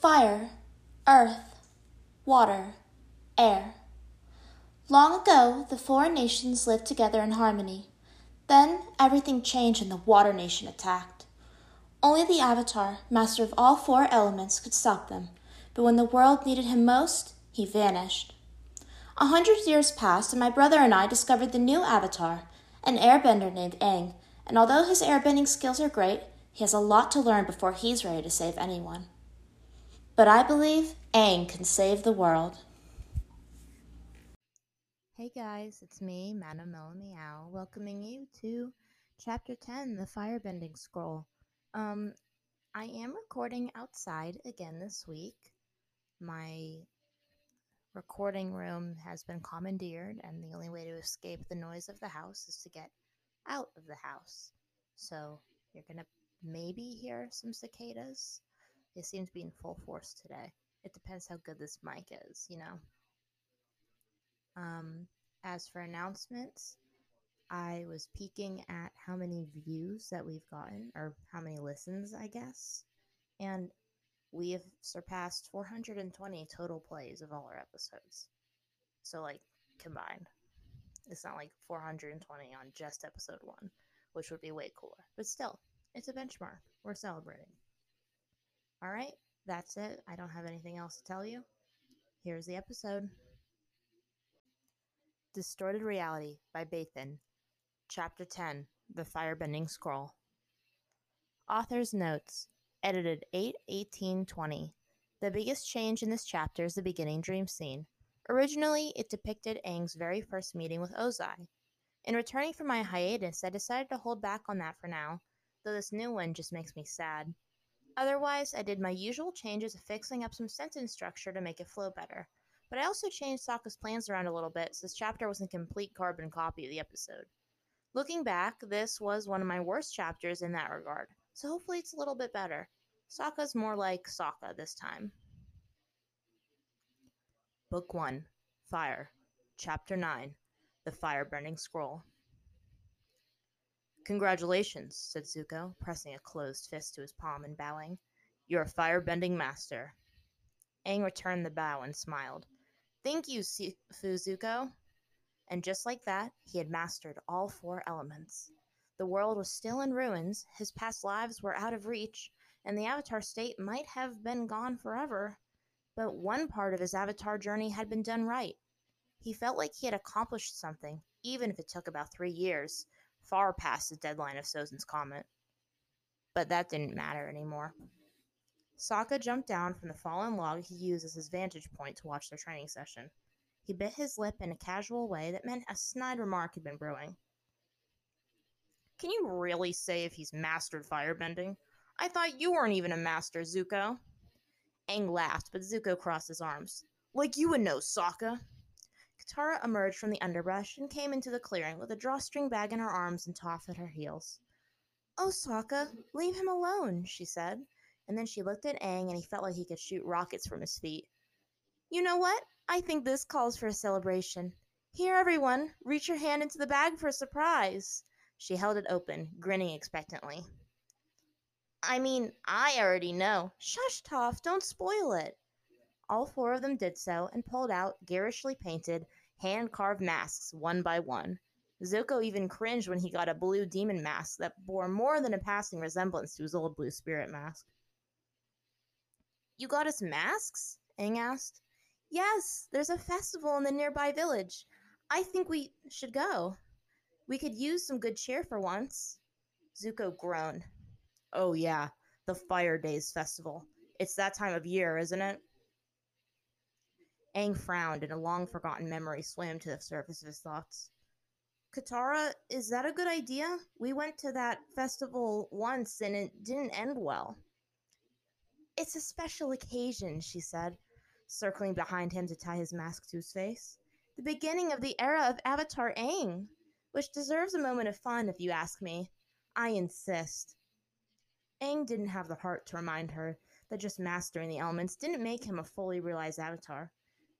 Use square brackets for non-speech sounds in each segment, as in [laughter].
fire, earth, water, air. Long ago, the four nations lived together in harmony. Then everything changed and the Water Nation attacked. Only the Avatar, master of all four elements, could stop them, but when the world needed him most, he vanished. A hundred years passed, and my brother and I discovered the new Avatar, an airbender named Aang, and although his airbending skills are great, he has a lot to learn before he's ready to save anyone. But I believe Aang can save the world. Hey guys, it's me, Madam Meow, welcoming you to Chapter 10, The Firebending Scroll. Um, I am recording outside again this week. My recording room has been commandeered, and the only way to escape the noise of the house is to get out of the house. So you're gonna maybe hear some cicadas. They seem to be in full force today. It depends how good this mic is, you know. Um, as for announcements, I was peeking at how many views that we've gotten, or how many listens, I guess. And we have surpassed 420 total plays of all our episodes. So, like, combined. It's not like 420 on just episode one, which would be way cooler. But still, it's a benchmark. We're celebrating. All right, that's it. I don't have anything else to tell you. Here's the episode. Distorted Reality by Bathan. Chapter 10 The Firebending Scroll. Author's Notes. Edited 8 1820. The biggest change in this chapter is the beginning dream scene. Originally, it depicted Aang's very first meeting with Ozai. In returning from my hiatus, I decided to hold back on that for now, though this new one just makes me sad. Otherwise, I did my usual changes of fixing up some sentence structure to make it flow better. But I also changed Sokka's plans around a little bit, so this chapter wasn't a complete carbon copy of the episode. Looking back, this was one of my worst chapters in that regard, so hopefully it's a little bit better. Sokka's more like Sokka this time. Book 1 Fire, Chapter 9 The Firebending Scroll. Congratulations, said Zuko, pressing a closed fist to his palm and bowing. You're a fire-bending master. Aang returned the bow and smiled. Thank you, Fuzuko. And just like that, he had mastered all four elements. The world was still in ruins, his past lives were out of reach, and the Avatar state might have been gone forever. But one part of his Avatar journey had been done right. He felt like he had accomplished something, even if it took about three years, far past the deadline of Sozin's comet. But that didn't matter anymore. Sokka jumped down from the fallen log he used as his vantage point to watch their training session. He bit his lip in a casual way that meant a snide remark had been brewing. Can you really say if he's mastered firebending? I thought you weren't even a master, Zuko. Aang laughed, but Zuko crossed his arms. Like you would know, Sokka. Katara emerged from the underbrush and came into the clearing with a drawstring bag in her arms and Toph at her heels. Oh, Sokka, leave him alone, she said and then she looked at Aang and he felt like he could shoot rockets from his feet. You know what? I think this calls for a celebration. Here, everyone, reach your hand into the bag for a surprise. She held it open, grinning expectantly. I mean, I already know. Shush, Toph, don't spoil it. All four of them did so and pulled out garishly painted, hand carved masks one by one. Zuko even cringed when he got a blue demon mask that bore more than a passing resemblance to his old blue spirit mask. You got us masks? Aang asked. Yes, there's a festival in the nearby village. I think we should go. We could use some good cheer for once. Zuko groaned. Oh, yeah, the Fire Days Festival. It's that time of year, isn't it? Aang frowned, and a long forgotten memory swam to the surface of his thoughts. Katara, is that a good idea? We went to that festival once and it didn't end well. It's a special occasion, she said, circling behind him to tie his mask to his face. The beginning of the era of Avatar Aang, which deserves a moment of fun, if you ask me. I insist. Aang didn't have the heart to remind her that just mastering the elements didn't make him a fully realized avatar,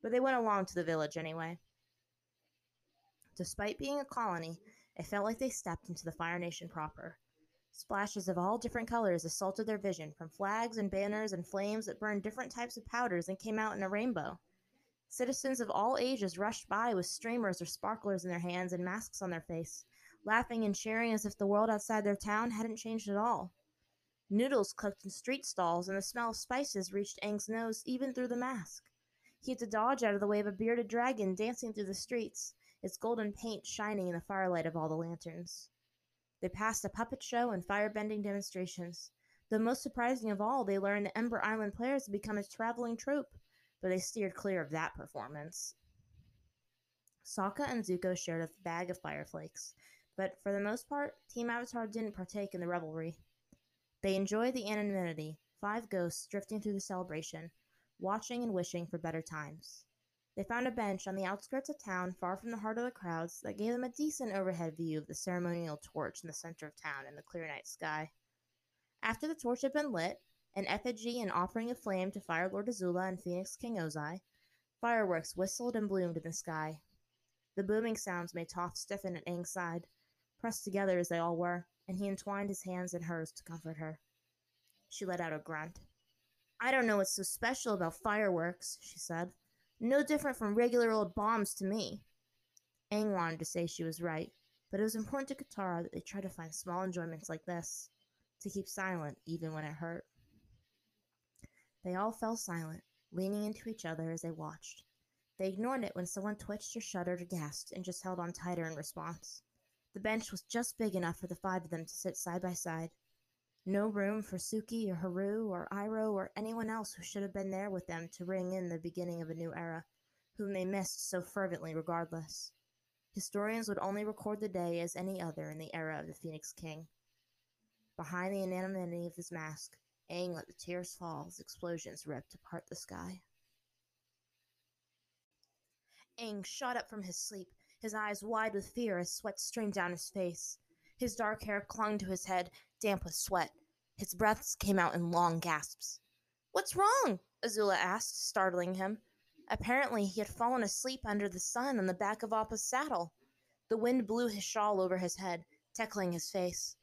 but they went along to the village anyway. Despite being a colony, it felt like they stepped into the Fire Nation proper. Splashes of all different colors assaulted their vision, from flags and banners and flames that burned different types of powders and came out in a rainbow. Citizens of all ages rushed by with streamers or sparklers in their hands and masks on their face, laughing and cheering as if the world outside their town hadn't changed at all. Noodles cooked in street stalls, and the smell of spices reached Aang's nose even through the mask. He had to dodge out of the way of a bearded dragon dancing through the streets, its golden paint shining in the firelight of all the lanterns. They passed a puppet show and firebending demonstrations. Though most surprising of all, they learned the Ember Island players had become a traveling troupe, but they steered clear of that performance. Sokka and Zuko shared a bag of fireflakes, but for the most part, Team Avatar didn't partake in the revelry. They enjoyed the anonymity, five ghosts drifting through the celebration, watching and wishing for better times. They found a bench on the outskirts of town, far from the heart of the crowds, that gave them a decent overhead view of the ceremonial torch in the center of town in the clear night sky. After the torch had been lit, an effigy and offering of flame to Fire Lord Azula and Phoenix King Ozai, fireworks whistled and bloomed in the sky. The booming sounds made Toph stiffen at Aang's side, pressed together as they all were, and he entwined his hands in hers to comfort her. She let out a grunt. I don't know what's so special about fireworks, she said. No different from regular old bombs to me. Aang wanted to say she was right, but it was important to Katara that they try to find small enjoyments like this, to keep silent even when it hurt. They all fell silent, leaning into each other as they watched. They ignored it when someone twitched or shuddered or gasped and just held on tighter in response. The bench was just big enough for the five of them to sit side by side. No room for Suki or Haru or Iroh or anyone else who should have been there with them to ring in the beginning of a new era, whom they missed so fervently regardless. Historians would only record the day as any other in the era of the Phoenix King. Behind the anonymity of his mask, Aang let the tears fall as explosions ripped apart the sky. Aang shot up from his sleep, his eyes wide with fear as sweat streamed down his face. His dark hair clung to his head, damp with sweat. His breaths came out in long gasps. What's wrong? Azula asked, startling him. Apparently, he had fallen asleep under the sun on the back of Appa's saddle. The wind blew his shawl over his head, tickling his face.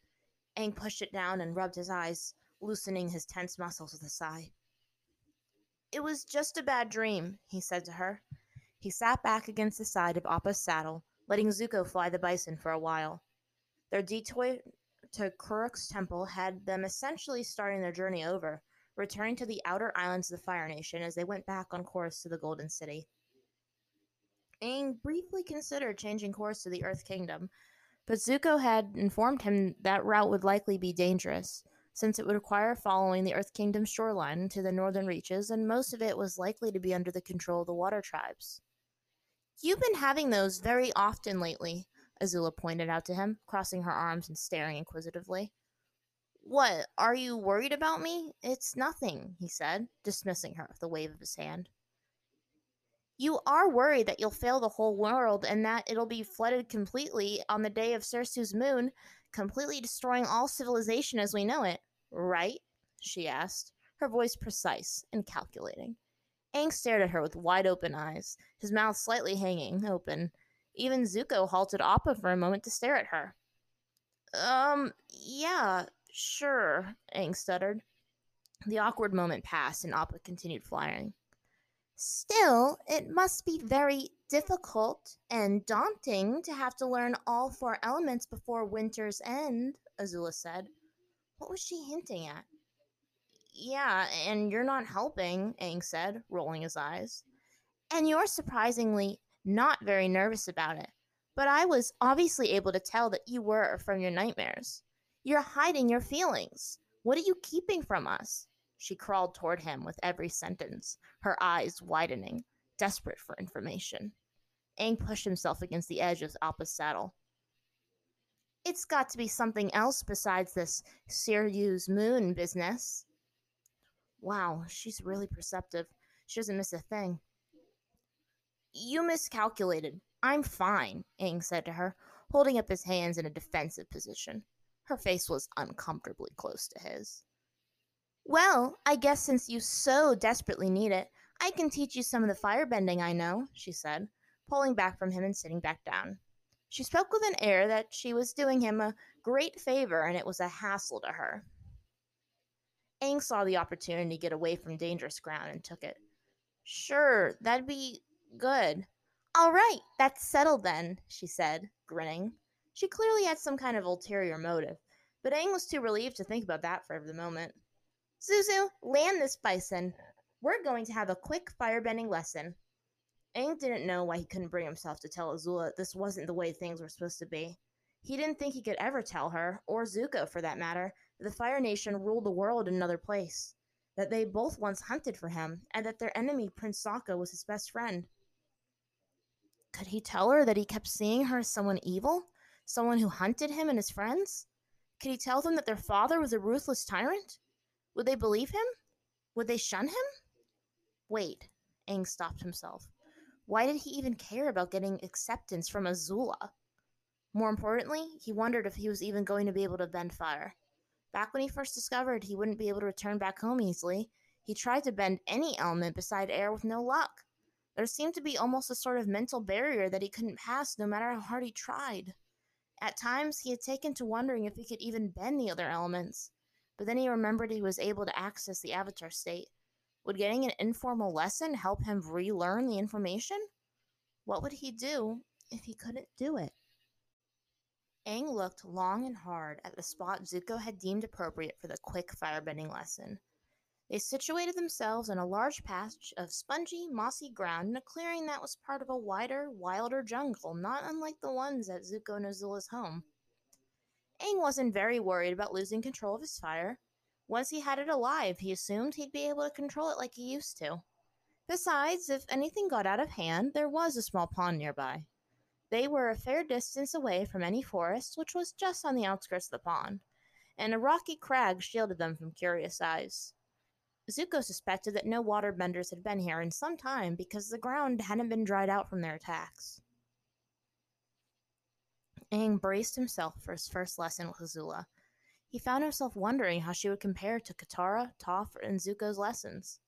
Aang pushed it down and rubbed his eyes, loosening his tense muscles with a sigh. It was just a bad dream, he said to her. He sat back against the side of Appa's saddle, letting Zuko fly the bison for a while. Their detour to Kuruk's temple had them essentially starting their journey over, returning to the outer islands of the Fire Nation as they went back on course to the Golden City. Aang briefly considered changing course to the Earth Kingdom, but Zuko had informed him that route would likely be dangerous, since it would require following the Earth Kingdom's shoreline to the northern reaches, and most of it was likely to be under the control of the water tribes. You've been having those very often lately, Azula pointed out to him, crossing her arms and staring inquisitively. What, are you worried about me? It's nothing, he said, dismissing her with a wave of his hand. You are worried that you'll fail the whole world and that it'll be flooded completely on the day of Sersu's moon, completely destroying all civilization as we know it, right? she asked, her voice precise and calculating. Aang stared at her with wide open eyes, his mouth slightly hanging open, even Zuko halted Appa for a moment to stare at her. Um, yeah, sure, Aang stuttered. The awkward moment passed, and Appa continued flying. Still, it must be very difficult and daunting to have to learn all four elements before winter's end, Azula said. What was she hinting at? Yeah, and you're not helping, Aang said, rolling his eyes. And you're surprisingly not very nervous about it, but I was obviously able to tell that you were from your nightmares. You're hiding your feelings. What are you keeping from us? She crawled toward him with every sentence, her eyes widening, desperate for information. Aang pushed himself against the edge of Appa's saddle. It's got to be something else besides this Sirius moon business. Wow, she's really perceptive. She doesn't miss a thing. You miscalculated. I'm fine, Aang said to her, holding up his hands in a defensive position. Her face was uncomfortably close to his. Well, I guess since you so desperately need it, I can teach you some of the firebending I know, she said, pulling back from him and sitting back down. She spoke with an air that she was doing him a great favor and it was a hassle to her. Aang saw the opportunity to get away from dangerous ground and took it. Sure, that'd be good. All right, that's settled then, she said, grinning. She clearly had some kind of ulterior motive, but Aang was too relieved to think about that for the moment. Zuzu, land this bison. We're going to have a quick firebending lesson. Aang didn't know why he couldn't bring himself to tell Azula this wasn't the way things were supposed to be. He didn't think he could ever tell her, or Zuko for that matter, that the Fire Nation ruled the world in another place, that they both once hunted for him, and that their enemy, Prince Sokka, was his best friend. Could he tell her that he kept seeing her as someone evil? Someone who hunted him and his friends? Could he tell them that their father was a ruthless tyrant? Would they believe him? Would they shun him? Wait, Aang stopped himself. Why did he even care about getting acceptance from Azula? More importantly, he wondered if he was even going to be able to bend fire. Back when he first discovered he wouldn't be able to return back home easily, he tried to bend any element beside air with no luck. There seemed to be almost a sort of mental barrier that he couldn't pass no matter how hard he tried. At times, he had taken to wondering if he could even bend the other elements, but then he remembered he was able to access the Avatar state. Would getting an informal lesson help him relearn the information? What would he do if he couldn't do it? Aang looked long and hard at the spot Zuko had deemed appropriate for the quick firebending lesson. They situated themselves in a large patch of spongy, mossy ground in a clearing that was part of a wider, wilder jungle, not unlike the ones at Zuko Azula's home. Aang wasn't very worried about losing control of his fire. Once he had it alive, he assumed he'd be able to control it like he used to. Besides, if anything got out of hand, there was a small pond nearby. They were a fair distance away from any forest, which was just on the outskirts of the pond, and a rocky crag shielded them from curious eyes. Zuko suspected that no waterbenders had been here in some time because the ground hadn't been dried out from their attacks. Aang braced himself for his first lesson with Azula. He found himself wondering how she would compare to Katara, Toph, and Zuko's lessons.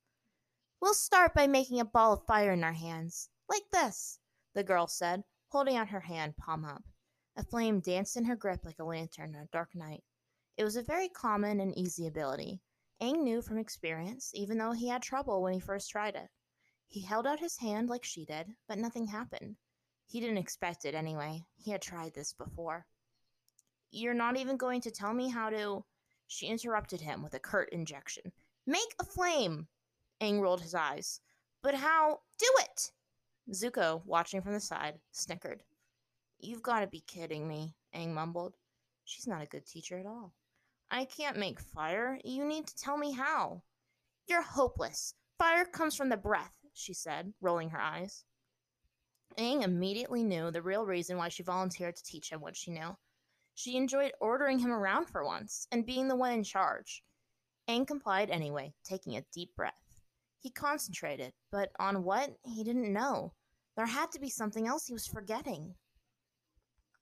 We'll start by making a ball of fire in our hands, like this, the girl said, holding out her hand, palm up. A flame danced in her grip like a lantern on a dark night. It was a very common and easy ability, Aang knew from experience, even though he had trouble when he first tried it. He held out his hand like she did, but nothing happened. He didn't expect it anyway. He had tried this before. You're not even going to tell me how to. She interrupted him with a curt injection. Make a flame! Aang rolled his eyes. But how? Do it! Zuko, watching from the side, snickered. You've got to be kidding me, Aang mumbled. She's not a good teacher at all. I can't make fire. You need to tell me how. You're hopeless. Fire comes from the breath, she said, rolling her eyes. Aang immediately knew the real reason why she volunteered to teach him what she knew. She enjoyed ordering him around for once and being the one in charge. Aang complied anyway, taking a deep breath. He concentrated, but on what, he didn't know. There had to be something else he was forgetting.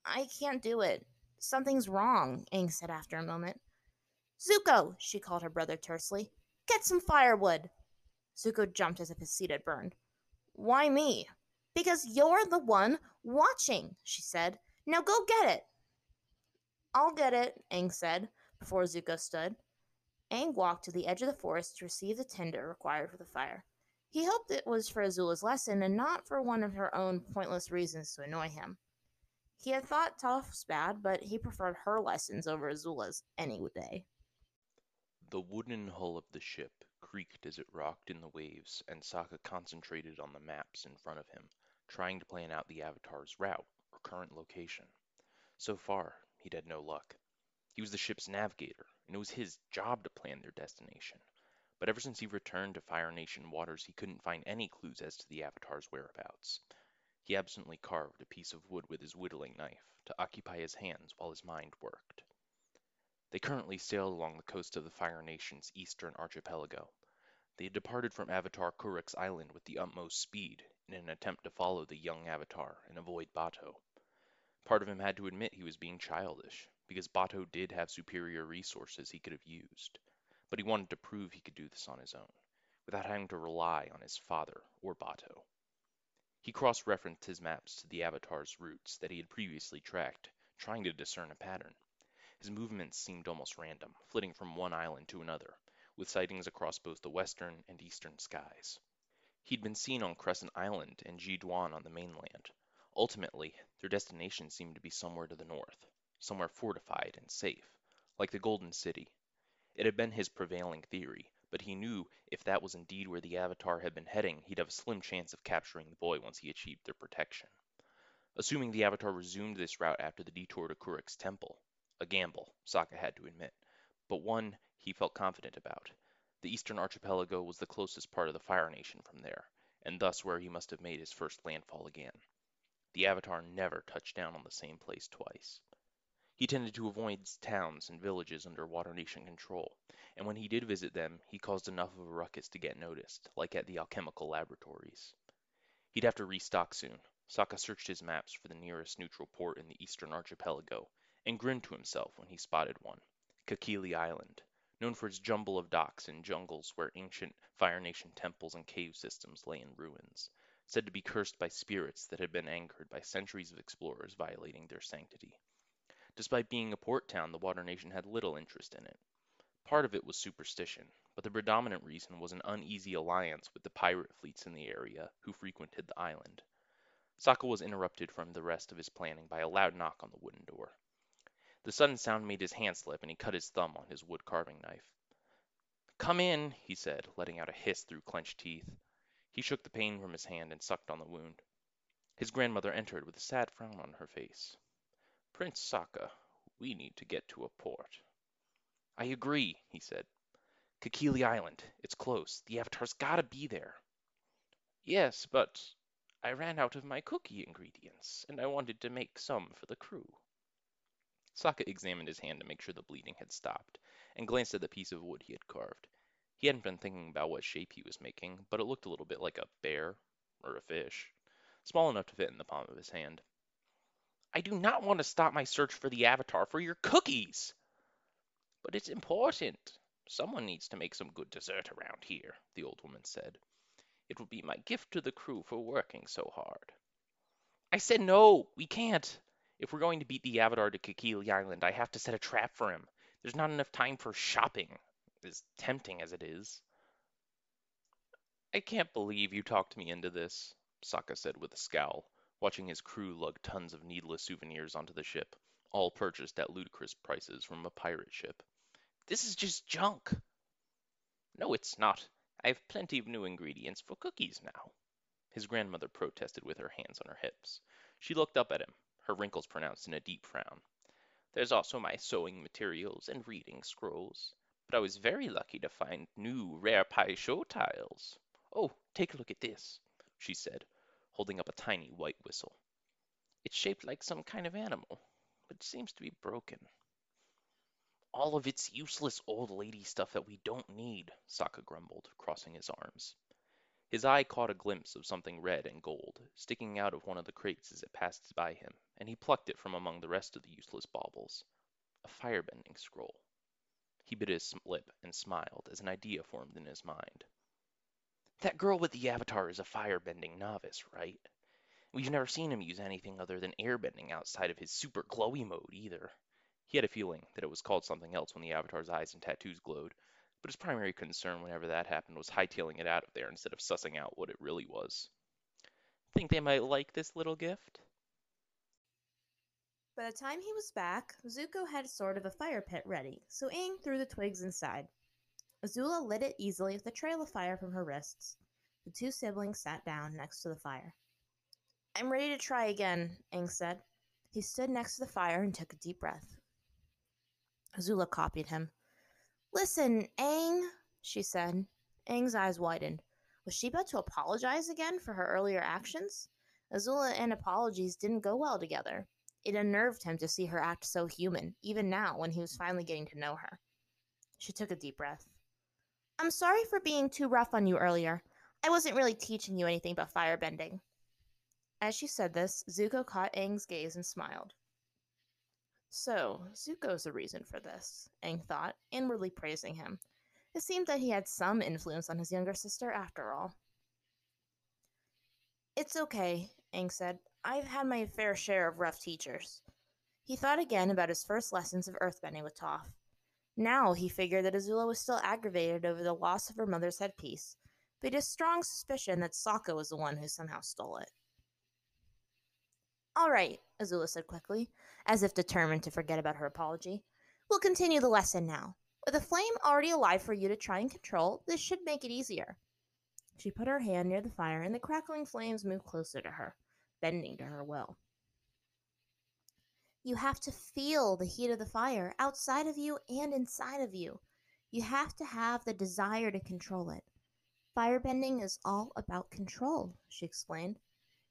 I can't do it. Something's wrong, Aang said after a moment. Zuko, she called her brother tersely, get some firewood. Zuko jumped as if his seat had burned. Why me? Because you're the one watching, she said. Now go get it. I'll get it, Aang said, before Zuko stood. Aang walked to the edge of the forest to receive the tinder required for the fire. He hoped it was for Azula's lesson and not for one of her own pointless reasons to annoy him. He had thought Toph's bad, but he preferred her lessons over Azula's any day. The wooden hull of the ship creaked as it rocked in the waves, and Sokka concentrated on the maps in front of him, trying to plan out the Avatar's route or current location. So far, he'd had no luck. He was the ship's navigator, and it was his job to plan their destination. But ever since he returned to Fire Nation waters, he couldn't find any clues as to the Avatar's whereabouts. He absently carved a piece of wood with his whittling knife to occupy his hands while his mind worked. They currently sailed along the coast of the Fire Nation's eastern archipelago. They had departed from Avatar Kuruk's island with the utmost speed in an attempt to follow the young Avatar and avoid Bato. Part of him had to admit he was being childish, because Bato did have superior resources he could have used, but he wanted to prove he could do this on his own, without having to rely on his father or Bato. He cross-referenced his maps to the Avatar's routes that he had previously tracked, trying to discern a pattern. His movements seemed almost random, flitting from one island to another, with sightings across both the western and eastern skies. He'd been seen on Crescent Island and Jiduan on the mainland. Ultimately, their destination seemed to be somewhere to the north, somewhere fortified and safe, like the Golden City. It had been his prevailing theory, but he knew if that was indeed where the Avatar had been heading, he'd have a slim chance of capturing the boy once he achieved their protection. Assuming the Avatar resumed this route after the detour to Kuruk's temple, a gamble, Sokka had to admit, but one he felt confident about. The eastern archipelago was the closest part of the Fire Nation from there, and thus where he must have made his first landfall again. The Avatar never touched down on the same place twice. He tended to avoid towns and villages under Water Nation control, and when he did visit them, he caused enough of a ruckus to get noticed, like at the alchemical laboratories. He'd have to restock soon. Sokka searched his maps for the nearest neutral port in the eastern archipelago, and grinned to himself when he spotted one Kakili Island, known for its jumble of docks and jungles where ancient Fire Nation temples and cave systems lay in ruins, said to be cursed by spirits that had been angered by centuries of explorers violating their sanctity. Despite being a port town, the Water Nation had little interest in it. Part of it was superstition, but the predominant reason was an uneasy alliance with the pirate fleets in the area who frequented the island. Sokka was interrupted from the rest of his planning by a loud knock on the wooden door. The sudden sound made his hand slip, and he cut his thumb on his wood carving knife. Come in, he said, letting out a hiss through clenched teeth. He shook the pain from his hand and sucked on the wound. His grandmother entered with a sad frown on her face. Prince Sokka, we need to get to a port. I agree, he said. Kakili Island. It's close. The Avatar's gotta be there. Yes, but I ran out of my cookie ingredients, and I wanted to make some for the crew. Sokka examined his hand to make sure the bleeding had stopped, and glanced at the piece of wood he had carved. He hadn't been thinking about what shape he was making, but it looked a little bit like a bear, or a fish, small enough to fit in the palm of his hand. I do not want to stop my search for the Avatar for your cookies! But it's important. Someone needs to make some good dessert around here, the old woman said. It will be my gift to the crew for working so hard. I said no, we can't. If we're going to beat the Avatar to Kakili Island, I have to set a trap for him. There's not enough time for shopping, as tempting as it is. I can't believe you talked me into this, Sokka said with a scowl, watching his crew lug tons of needless souvenirs onto the ship, all purchased at ludicrous prices from a pirate ship. This is just junk. No, it's not. I have plenty of new ingredients for cookies now. His grandmother protested with her hands on her hips. She looked up at him, her wrinkles pronounced in a deep frown. There's also my sewing materials and reading scrolls. But I was very lucky to find new rare Pai Sho tiles. Oh, take a look at this, she said, holding up a tiny white whistle. It's shaped like some kind of animal, but seems to be broken. All of it's useless old lady stuff that we don't need, Sokka grumbled, crossing his arms. His eye caught a glimpse of something red and gold, sticking out of one of the crates as it passed by him, and he plucked it from among the rest of the useless baubles. A firebending scroll. He bit his lip and smiled as an idea formed in his mind. That girl with the avatar is a firebending novice, right? We've never seen him use anything other than airbending outside of his super glowy mode either. He had a feeling that it was called something else when the avatar's eyes and tattoos glowed, but his primary concern whenever that happened was hightailing it out of there instead of sussing out what it really was. Think they might like this little gift? By the time he was back, Zuko had sort of a fire pit ready, so Aang threw the twigs inside. Azula lit it easily with a trail of fire from her wrists. The two siblings sat down next to the fire. I'm ready to try again, Aang said. He stood next to the fire and took a deep breath. Azula copied him. Listen, Aang, she said. Aang's eyes widened. Was she about to apologize again for her earlier actions? Azula and apologies didn't go well together. It unnerved him to see her act so human, even now when he was finally getting to know her. She took a deep breath. I'm sorry for being too rough on you earlier. I wasn't really teaching you anything but firebending. As she said this, Zuko caught Aang's gaze and smiled. So, Zuko's the reason for this, Aang thought, inwardly praising him. It seemed that he had some influence on his younger sister after all. It's okay, Aang said. I've had my fair share of rough teachers. He thought again about his first lessons of earthbending with Toph. Now he figured that Azula was still aggravated over the loss of her mother's headpiece, but he had a strong suspicion that Sokka was the one who somehow stole it. All right, Azula said quickly, as if determined to forget about her apology. We'll continue the lesson now. With a flame already alive for you to try and control, this should make it easier. She put her hand near the fire, and the crackling flames moved closer to her, bending to her will. You have to feel the heat of the fire outside of you and inside of you. You have to have the desire to control it. Firebending is all about control, she explained.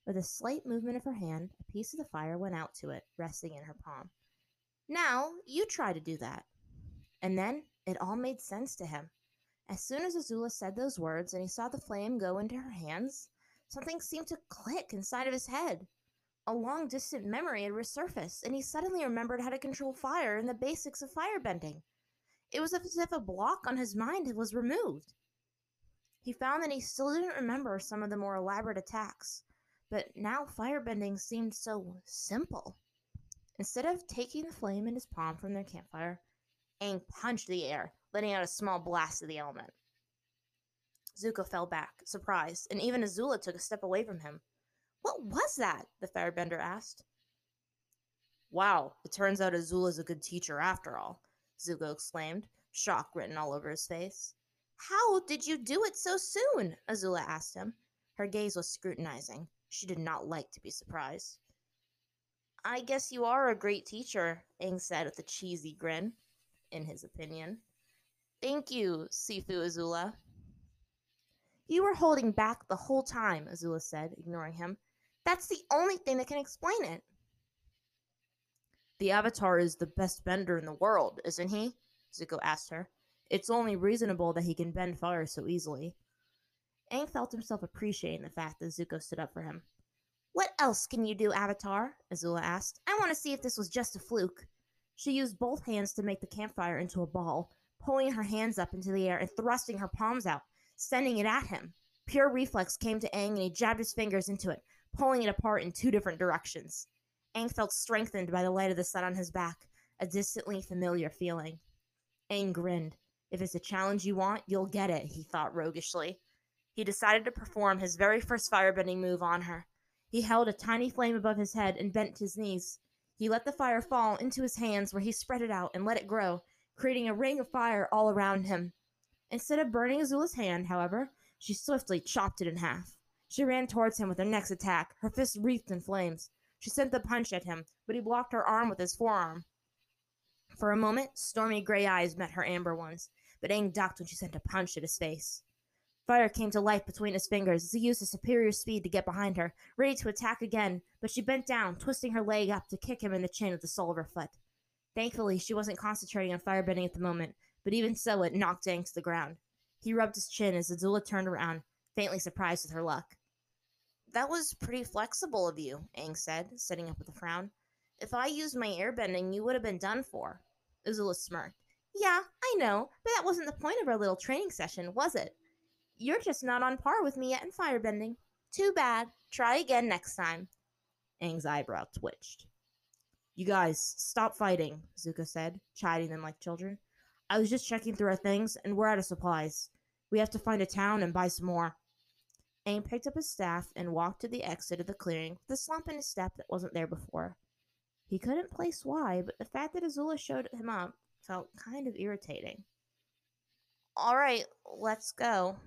With a slight movement of her hand, a piece of the fire went out to it, resting in her palm. Now, you try to do that. And then it all made sense to him. As soon as Azula said those words and he saw the flame go into her hands, something seemed to click inside of his head a long distant memory had resurfaced, and he suddenly remembered how to control fire and the basics of firebending. It was as if a block on his mind was removed. He found that he still didn't remember some of the more elaborate attacks, but now firebending seemed so simple. Instead of taking the flame in his palm from their campfire, Aang punched the air, letting out a small blast of the element. Zuko fell back, surprised, and even Azula took a step away from him. What was that? the firebender asked. Wow, it turns out Azula's a good teacher after all, Zuko exclaimed, shock written all over his face. How did you do it so soon? Azula asked him. Her gaze was scrutinizing. She did not like to be surprised. I guess you are a great teacher, Aang said with a cheesy grin, in his opinion. Thank you, Sifu Azula. You were holding back the whole time, Azula said, ignoring him. That's the only thing that can explain it. The Avatar is the best bender in the world, isn't he? Zuko asked her. It's only reasonable that he can bend fire so easily. Aang felt himself appreciating the fact that Zuko stood up for him. What else can you do, Avatar? Azula asked. I want to see if this was just a fluke. She used both hands to make the campfire into a ball, pulling her hands up into the air and thrusting her palms out, sending it at him. Pure reflex came to Aang and he jabbed his fingers into it, pulling it apart in two different directions. Aang felt strengthened by the light of the sun on his back, a distantly familiar feeling. Aang grinned. If it's a challenge you want, you'll get it, he thought roguishly. He decided to perform his very first firebending move on her. He held a tiny flame above his head and bent his knees. He let the fire fall into his hands where he spread it out and let it grow, creating a ring of fire all around him. Instead of burning Azula's hand, however, she swiftly chopped it in half. She ran towards him with her next attack, her fist wreathed in flames. She sent the punch at him, but he blocked her arm with his forearm. For a moment, stormy gray eyes met her amber ones, but Aang ducked when she sent a punch at his face. Fire came to life between his fingers as he used his superior speed to get behind her, ready to attack again, but she bent down, twisting her leg up to kick him in the chin with the sole of her foot. Thankfully, she wasn't concentrating on firebending at the moment, but even so, it knocked Aang to the ground. He rubbed his chin as Azula turned around, faintly surprised with her luck. That was pretty flexible of you, Aang said, sitting up with a frown. If I used my airbending, you would have been done for. Azula smirked. Yeah, I know, but that wasn't the point of our little training session, was it? You're just not on par with me yet in firebending. Too bad. Try again next time. Aang's eyebrow twitched. You guys, stop fighting, Zuko said, chiding them like children. I was just checking through our things, and we're out of supplies. We have to find a town and buy some more. Aang picked up his staff and walked to the exit of the clearing with a slump in his step that wasn't there before. He couldn't place why, but the fact that Azula showed him up felt kind of irritating. All right, let's go.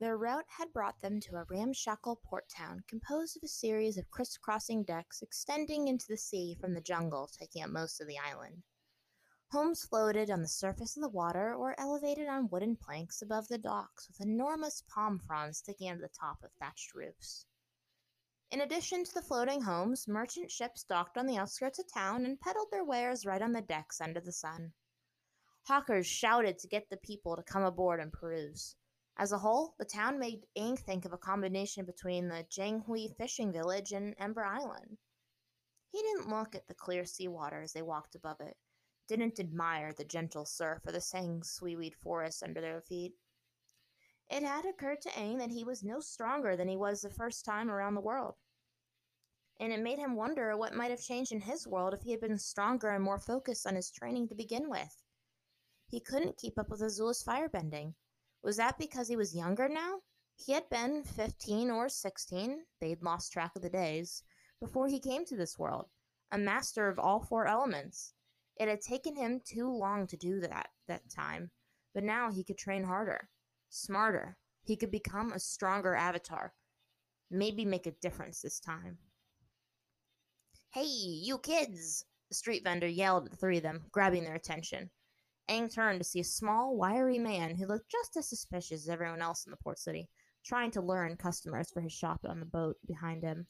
Their route had brought them to a ramshackle port town composed of a series of crisscrossing decks extending into the sea from the jungle taking up most of the island. Homes floated on the surface of the water or elevated on wooden planks above the docks with enormous palm fronds sticking out of the top of thatched roofs. In addition to the floating homes, merchant ships docked on the outskirts of town and peddled their wares right on the decks under the sun. Hawkers shouted to get the people to come aboard and peruse. As a whole, the town made Aang think of a combination between the Jang Hui fishing village and Ember Island. He didn't look at the clear sea water as they walked above it didn't admire the gentle surf or the sang seaweed forest under their feet. It had occurred to Aang that he was no stronger than he was the first time around the world. and it made him wonder what might have changed in his world if he had been stronger and more focused on his training to begin with. He couldn't keep up with Azula's firebending. Was that because he was younger now? He had been 15 or 16, they'd lost track of the days, before he came to this world, a master of all four elements. It had taken him too long to do that that time, but now he could train harder, smarter. He could become a stronger avatar. Maybe make a difference this time. Hey, you kids! The street vendor yelled at the three of them, grabbing their attention. Aang turned to see a small, wiry man who looked just as suspicious as everyone else in the port city, trying to lure in customers for his shop on the boat behind him.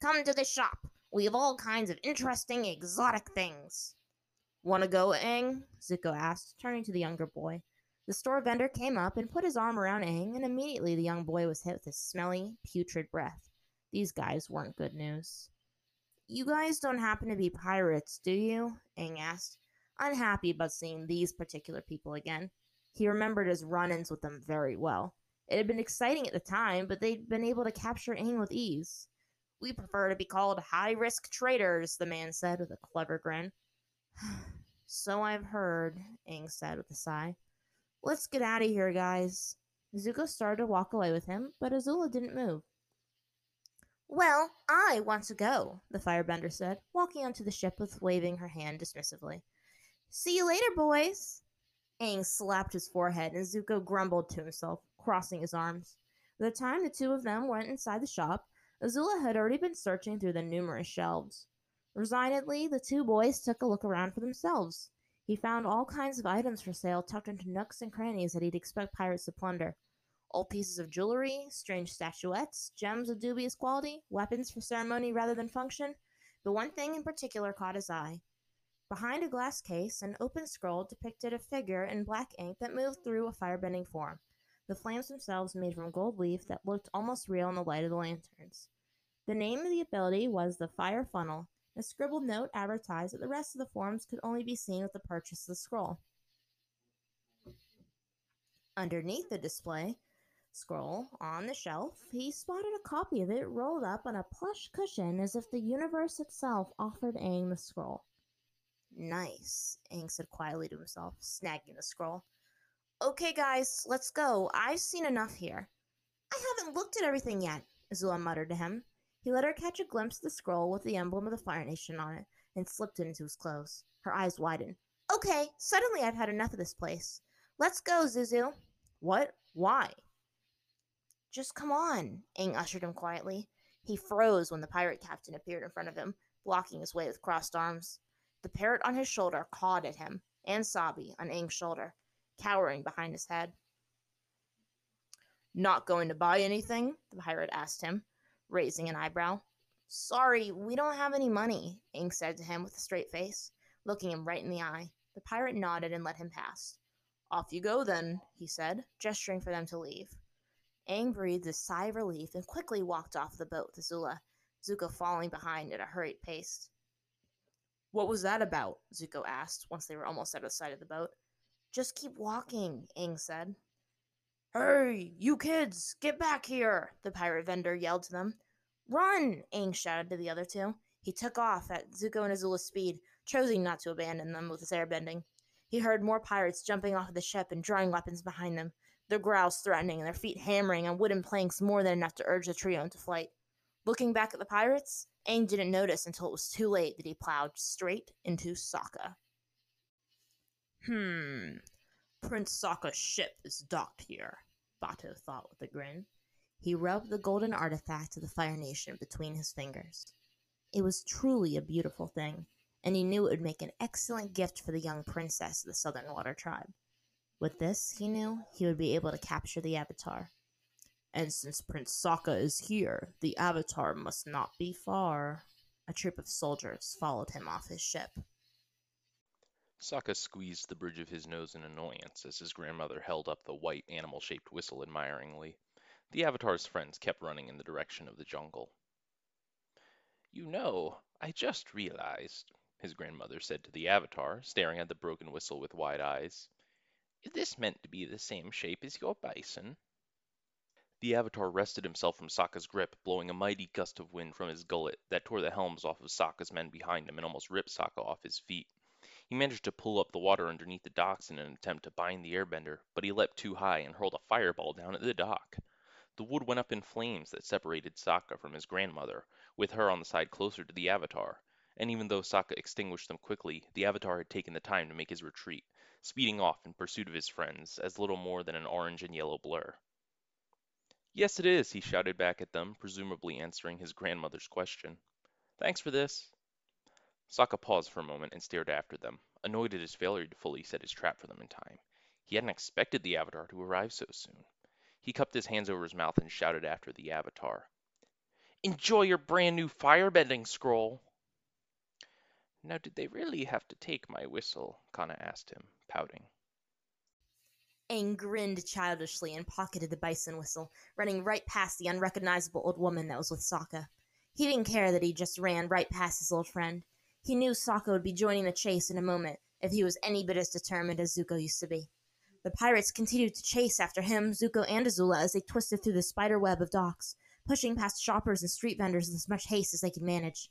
Come to the shop. We have all kinds of interesting, exotic things. Want to go, Aang? Zuko asked, turning to the younger boy. The store vendor came up and put his arm around Aang, and immediately the young boy was hit with a smelly, putrid breath. These guys weren't good news. You guys don't happen to be pirates, do you? Aang asked, unhappy about seeing these particular people again. He remembered his run ins with them very well. It had been exciting at the time, but they'd been able to capture Aang with ease. We prefer to be called high risk traders, the man said with a clever grin. [sighs] so I've heard, Aang said with a sigh. Let's get out of here, guys. Zuko started to walk away with him, but Azula didn't move. Well, I want to go, the firebender said, walking onto the ship with waving her hand dismissively. See you later, boys. Aang slapped his forehead, and Zuko grumbled to himself, crossing his arms. By the time the two of them went inside the shop, Azula had already been searching through the numerous shelves. Resignedly, the two boys took a look around for themselves. He found all kinds of items for sale tucked into nooks and crannies that he'd expect pirates to plunder. Old pieces of jewelry, strange statuettes, gems of dubious quality, weapons for ceremony rather than function. But one thing in particular caught his eye. Behind a glass case, an open scroll depicted a figure in black ink that moved through a firebending form the flames themselves made from gold leaf that looked almost real in the light of the lanterns. The name of the ability was the Fire Funnel. A scribbled note advertised that the rest of the forms could only be seen with the purchase of the scroll. Underneath the display scroll on the shelf, he spotted a copy of it rolled up on a plush cushion as if the universe itself offered Aang the scroll. Nice, Aang said quietly to himself, snagging the scroll. Okay, guys, let's go. I've seen enough here. I haven't looked at everything yet, Azula muttered to him. He let her catch a glimpse of the scroll with the emblem of the Fire Nation on it and slipped it into his clothes. Her eyes widened. Okay, suddenly I've had enough of this place. Let's go, Zuzu. What? Why? Just come on, Aang ushered him quietly. He froze when the pirate captain appeared in front of him, blocking his way with crossed arms. The parrot on his shoulder cawed at him, and Sabi on Aang's shoulder cowering behind his head. Not going to buy anything? the pirate asked him, raising an eyebrow. Sorry, we don't have any money, Aang said to him with a straight face, looking him right in the eye. The pirate nodded and let him pass. Off you go, then, he said, gesturing for them to leave. Aang breathed a sigh of relief and quickly walked off the boat with Azula, Zuko following behind at a hurried pace. What was that about? Zuko asked once they were almost out of sight of the boat. Just keep walking, Aang said. Hurry, you kids, get back here, the pirate vendor yelled to them. Run, Aang shouted to the other two. He took off at Zuko and Azula's speed, choosing not to abandon them with his airbending. He heard more pirates jumping off of the ship and drawing weapons behind them, their growls threatening and their feet hammering on wooden planks more than enough to urge the trio into flight. Looking back at the pirates, Aang didn't notice until it was too late that he plowed straight into Sokka. Hmm. Prince Sokka's ship is docked here, Bato thought with a grin. He rubbed the golden artifact of the Fire Nation between his fingers. It was truly a beautiful thing, and he knew it would make an excellent gift for the young princess of the Southern Water Tribe. With this, he knew he would be able to capture the Avatar. And since Prince Sokka is here, the Avatar must not be far. A troop of soldiers followed him off his ship. Sokka squeezed the bridge of his nose in annoyance as his grandmother held up the white animal-shaped whistle admiringly. The Avatar's friends kept running in the direction of the jungle. You know, I just realized, his grandmother said to the Avatar, staring at the broken whistle with wide eyes. Is this meant to be the same shape as your bison? The Avatar wrested himself from Sokka's grip, blowing a mighty gust of wind from his gullet that tore the helms off of Sokka's men behind him and almost ripped Sokka off his feet. He managed to pull up the water underneath the docks in an attempt to bind the airbender, but he leapt too high and hurled a fireball down at the dock. The wood went up in flames that separated Sokka from his grandmother, with her on the side closer to the Avatar, and even though Sokka extinguished them quickly, the Avatar had taken the time to make his retreat, speeding off in pursuit of his friends as little more than an orange and yellow blur. Yes, it is, he shouted back at them, presumably answering his grandmother's question. Thanks for this. Sokka paused for a moment and stared after them, annoyed at his failure to fully set his trap for them in time. He hadn't expected the Avatar to arrive so soon. He cupped his hands over his mouth and shouted after the Avatar. Enjoy your brand new firebending scroll! Now, did they really have to take my whistle? Kanna asked him, pouting. Aang grinned childishly and pocketed the bison whistle, running right past the unrecognizable old woman that was with Sokka. He didn't care that he just ran right past his old friend. He knew Sokka would be joining the chase in a moment if he was any bit as determined as Zuko used to be. The pirates continued to chase after him, Zuko, and Azula as they twisted through the spider web of docks, pushing past shoppers and street vendors in as much haste as they could manage.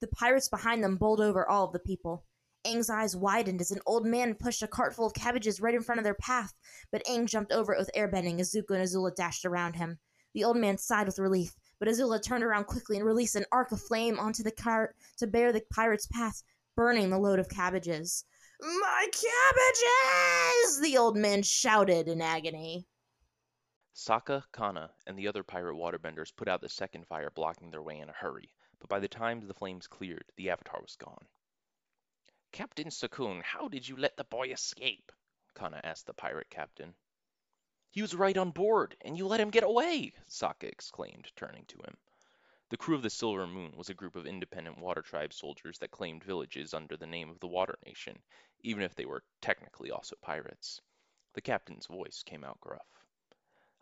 The pirates behind them bowled over all of the people. Aang's eyes widened as an old man pushed a cart full of cabbages right in front of their path, but Aang jumped over it with airbending as Zuko and Azula dashed around him. The old man sighed with relief, but Azula turned around quickly and released an arc of flame onto the cart to bear the pirate's path, burning the load of cabbages. My cabbages! The old man shouted in agony. Sokka, Kanna, and the other pirate waterbenders put out the second fire, blocking their way in a hurry, but by the time the flames cleared, the Avatar was gone. Captain Sukun, how did you let the boy escape? Kanna asked the pirate captain. He was right on board, and you let him get away, Sokka exclaimed, turning to him. The crew of the Silver Moon was a group of independent Water Tribe soldiers that claimed villages under the name of the Water Nation, even if they were technically also pirates. The captain's voice came out gruff.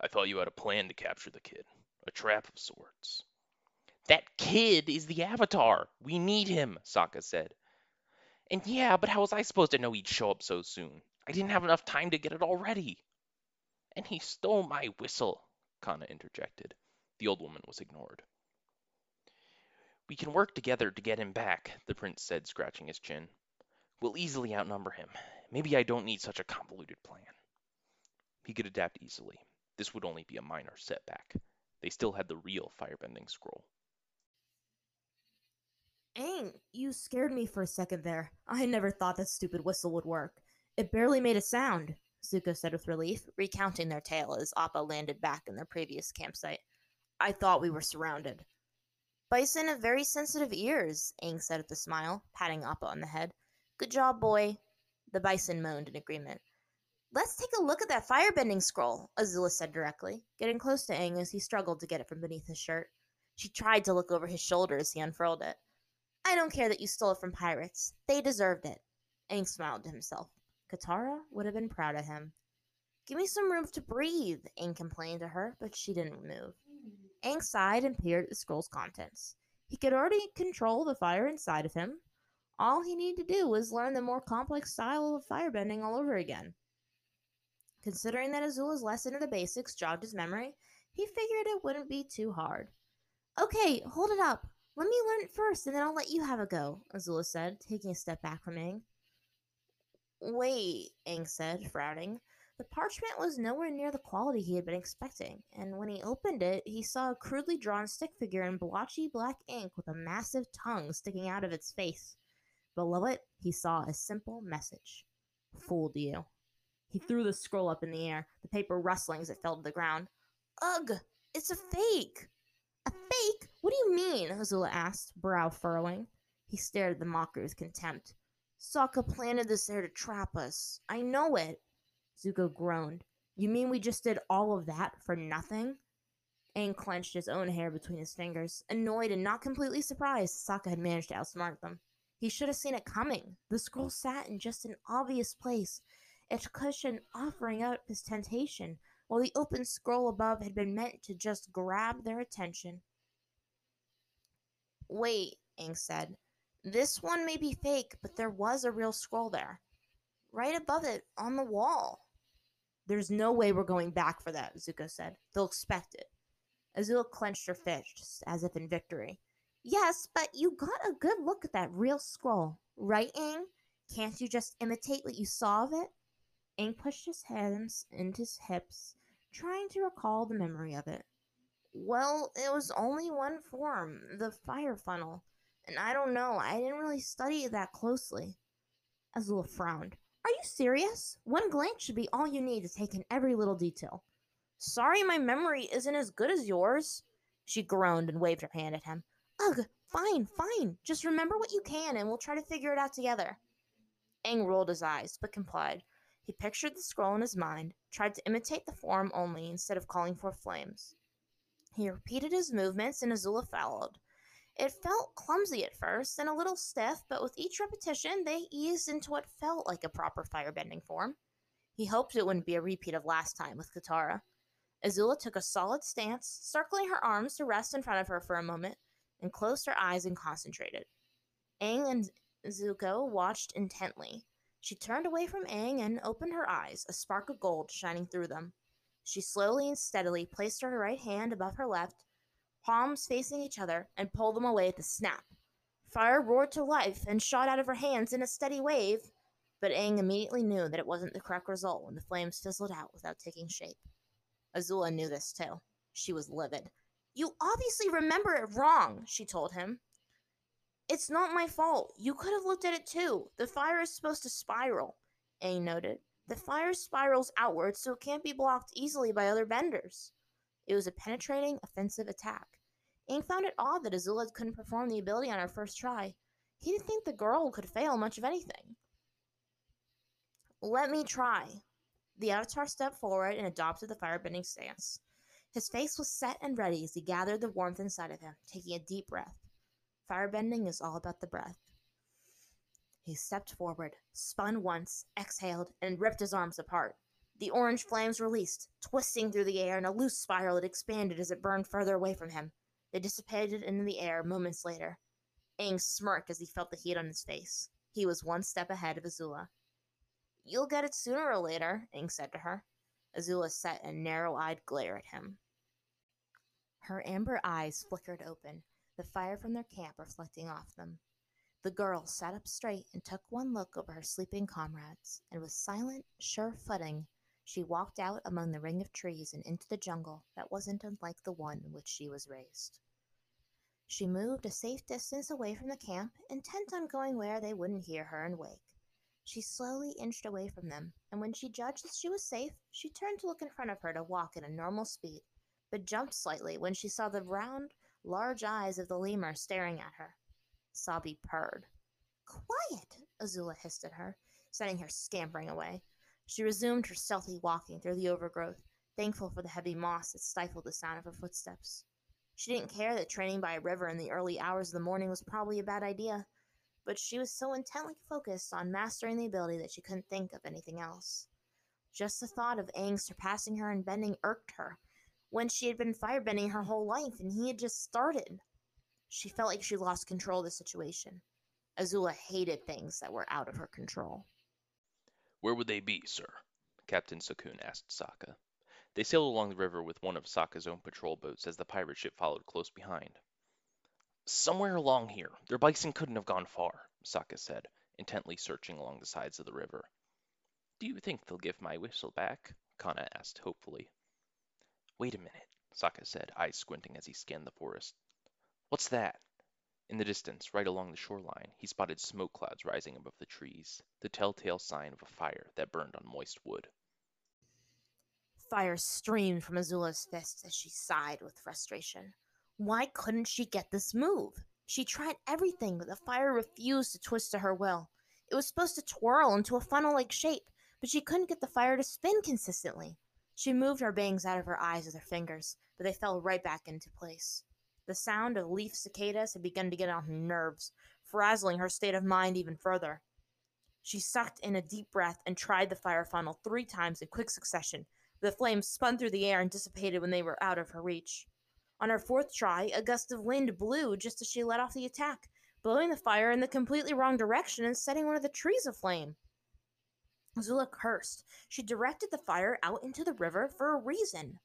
I thought you had a plan to capture the kid. A trap of sorts. That kid is the Avatar. We need him, Sokka said. And yeah, but how was I supposed to know he'd show up so soon? I didn't have enough time to get it all ready. And he stole my whistle, Kanna interjected. The old woman was ignored. We can work together to get him back, the prince said, scratching his chin. We'll easily outnumber him. Maybe I don't need such a convoluted plan. He could adapt easily. This would only be a minor setback. They still had the real firebending scroll. Aang, you scared me for a second there. I never thought that stupid whistle would work. It barely made a sound, Zuko said with relief, recounting their tale as Appa landed back in their previous campsite. I thought we were surrounded. Bison have very sensitive ears, Aang said with a smile, patting Appa on the head. Good job, boy. The bison moaned in agreement. Let's take a look at that firebending scroll, Azula said directly, getting close to Aang as he struggled to get it from beneath his shirt. She tried to look over his shoulder as he unfurled it. I don't care that you stole it from pirates. They deserved it. Aang smiled to himself. Katara would have been proud of him. Give me some room to breathe, Aang complained to her, but she didn't move. Aang sighed and peered at the scroll's contents. He could already control the fire inside of him. All he needed to do was learn the more complex style of firebending all over again. Considering that Azula's lesson of the basics jogged his memory, he figured it wouldn't be too hard. Okay, hold it up. Let me learn it first, and then I'll let you have a go, Azula said, taking a step back from Aang. Wait, Aang mm. said, frowning. The parchment was nowhere near the quality he had been expecting, and when he opened it, he saw a crudely drawn stick figure in blotchy black ink with a massive tongue sticking out of its face. Below it, he saw a simple message Fooled you. He threw the scroll up in the air, the paper rustling as it fell to the ground. Ugh! It's a fake! A fake? What do you mean? Azula asked, brow furrowing. He stared at the mocker with contempt. Sokka planted this there to trap us. I know it. Zuko groaned. You mean we just did all of that for nothing? Aang clenched his own hair between his fingers, annoyed and not completely surprised Sokka had managed to outsmart them. He should have seen it coming. The scroll sat in just an obvious place, its cushion offering up his temptation, while the open scroll above had been meant to just grab their attention. Wait, Aang said. This one may be fake, but there was a real scroll there. Right above it, on the wall. There's no way we're going back for that, Zuko said. They'll expect it. Azula clenched her fists as if in victory. Yes, but you got a good look at that real scroll, right, Aang? Can't you just imitate what you saw of it? Aang pushed his hands into his hips, trying to recall the memory of it. Well, it was only one form, the fire funnel, and I don't know, I didn't really study it that closely. Azula frowned. Are you serious? One glance should be all you need to take in every little detail. Sorry my memory isn't as good as yours. She groaned and waved her hand at him. Ugh, fine, fine. Just remember what you can and we'll try to figure it out together. Aang rolled his eyes, but complied. He pictured the scroll in his mind, tried to imitate the form only instead of calling for flames. He repeated his movements and Azula followed. It felt clumsy at first and a little stiff, but with each repetition they eased into what felt like a proper firebending form. He hoped it wouldn't be a repeat of last time with Katara. Azula took a solid stance, circling her arms to rest in front of her for a moment, and closed her eyes and concentrated. Aang and Zuko watched intently. She turned away from Aang and opened her eyes, a spark of gold shining through them. She slowly and steadily placed her right hand above her left, palms facing each other, and pulled them away at the snap. Fire roared to life and shot out of her hands in a steady wave, but Aang immediately knew that it wasn't the correct result when the flames fizzled out without taking shape. Azula knew this too. She was livid. You obviously remember it wrong, she told him. It's not my fault. You could have looked at it too. The fire is supposed to spiral, Aang noted. The fire spirals outward so it can't be blocked easily by other benders. It was a penetrating, offensive attack. Aang found it odd that Azula couldn't perform the ability on her first try. He didn't think the girl could fail much of anything. Let me try. The Avatar stepped forward and adopted the firebending stance. His face was set and ready as he gathered the warmth inside of him, taking a deep breath. Firebending is all about the breath. He stepped forward, spun once, exhaled, and ripped his arms apart. The orange flames released, twisting through the air in a loose spiral that expanded as it burned further away from him. They dissipated into the air moments later. Aang smirked as he felt the heat on his face. He was one step ahead of Azula. You'll get it sooner or later, Aang said to her. Azula set a narrow eyed glare at him. Her amber eyes flickered open, the fire from their camp reflecting off them. The girl sat up straight and took one look over her sleeping comrades, and with silent, sure footing, she walked out among the ring of trees and into the jungle that wasn't unlike the one in which she was raised. She moved a safe distance away from the camp, intent on going where they wouldn't hear her and wake. She slowly inched away from them, and when she judged that she was safe, she turned to look in front of her to walk at a normal speed, but jumped slightly when she saw the round, large eyes of the lemur staring at her. Sabi purred. Quiet, Azula hissed at her, sending her scampering away. She resumed her stealthy walking through the overgrowth, thankful for the heavy moss that stifled the sound of her footsteps. She didn't care that training by a river in the early hours of the morning was probably a bad idea, but she was so intently focused on mastering the ability that she couldn't think of anything else. Just the thought of Aang surpassing her in bending irked her, when she had been firebending her whole life and he had just started. She felt like she lost control of the situation. Azula hated things that were out of her control. Where would they be, sir? Captain Sukoon asked Sokka. They sailed along the river with one of Sokka's own patrol boats as the pirate ship followed close behind. Somewhere along here. Their bison couldn't have gone far, Sokka said, intently searching along the sides of the river. Do you think they'll give my whistle back? Kanna asked hopefully. Wait a minute, Sokka said, eyes squinting as he scanned the forest. What's that? In the distance, right along the shoreline, he spotted smoke clouds rising above the trees, the telltale sign of a fire that burned on moist wood. Fire streamed from Azula's fists as she sighed with frustration. Why couldn't she get this move? She tried everything, but the fire refused to twist to her will. It was supposed to twirl into a funnel like shape, but she couldn't get the fire to spin consistently. She moved her bangs out of her eyes with her fingers, but they fell right back into place. The sound of leaf cicadas had begun to get on her nerves, frazzling her state of mind even further. She sucked in a deep breath and tried the fire funnel three times in quick succession. The flames spun through the air and dissipated when they were out of her reach. On her fourth try, a gust of wind blew just as she let off the attack, blowing the fire in the completely wrong direction and setting one of the trees aflame. Azula cursed. She directed the fire out into the river for a reason.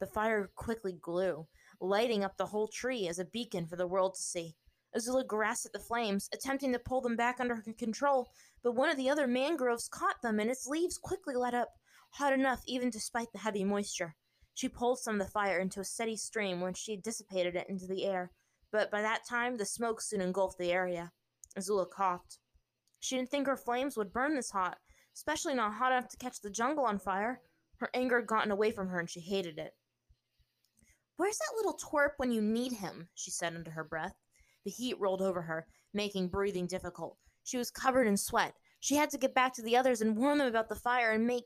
The fire quickly grew, lighting up the whole tree as a beacon for the world to see. Azula grasped at the flames, attempting to pull them back under her control, but one of the other mangroves caught them and its leaves quickly let up, hot enough even despite the heavy moisture. She pulled some of the fire into a steady stream when she dissipated it into the air, but by that time the smoke soon engulfed the area. Azula coughed. She didn't think her flames would burn this hot, especially not hot enough to catch the jungle on fire. Her anger had gotten away from her and she hated it. Where's that little twerp when you need him? she said under her breath. The heat rolled over her, making breathing difficult. She was covered in sweat. She had to get back to the others and warn them about the fire and make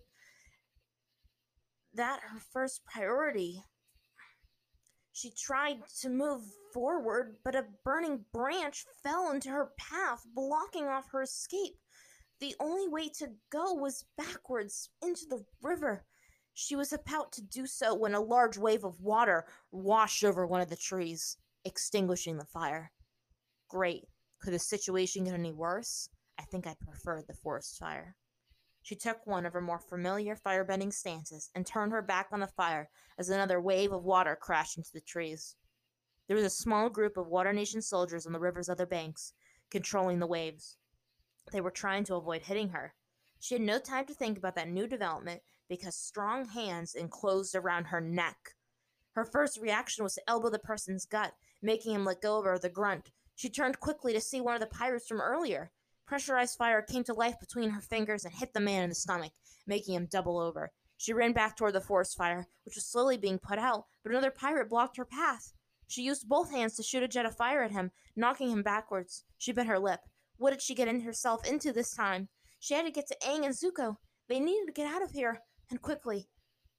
that her first priority. She tried to move forward, but a burning branch fell into her path, blocking off her escape. The only way to go was backwards into the river. She was about to do so when a large wave of water washed over one of the trees, extinguishing the fire. Great. Could the situation get any worse? I think I preferred the forest fire. She took one of her more familiar firebending stances and turned her back on the fire as another wave of water crashed into the trees. There was a small group of Water Nation soldiers on the river's other banks, controlling the waves. They were trying to avoid hitting her. She had no time to think about that new development because strong hands enclosed around her neck. Her first reaction was to elbow the person's gut, making him let go of her with a grunt. She turned quickly to see one of the pirates from earlier. Pressurized fire came to life between her fingers and hit the man in the stomach, making him double over. She ran back toward the forest fire, which was slowly being put out, but another pirate blocked her path. She used both hands to shoot a jet of fire at him, knocking him backwards. She bit her lip. What did she get in herself into this time? She had to get to Aang and Zuko. They needed to get out of here, and quickly.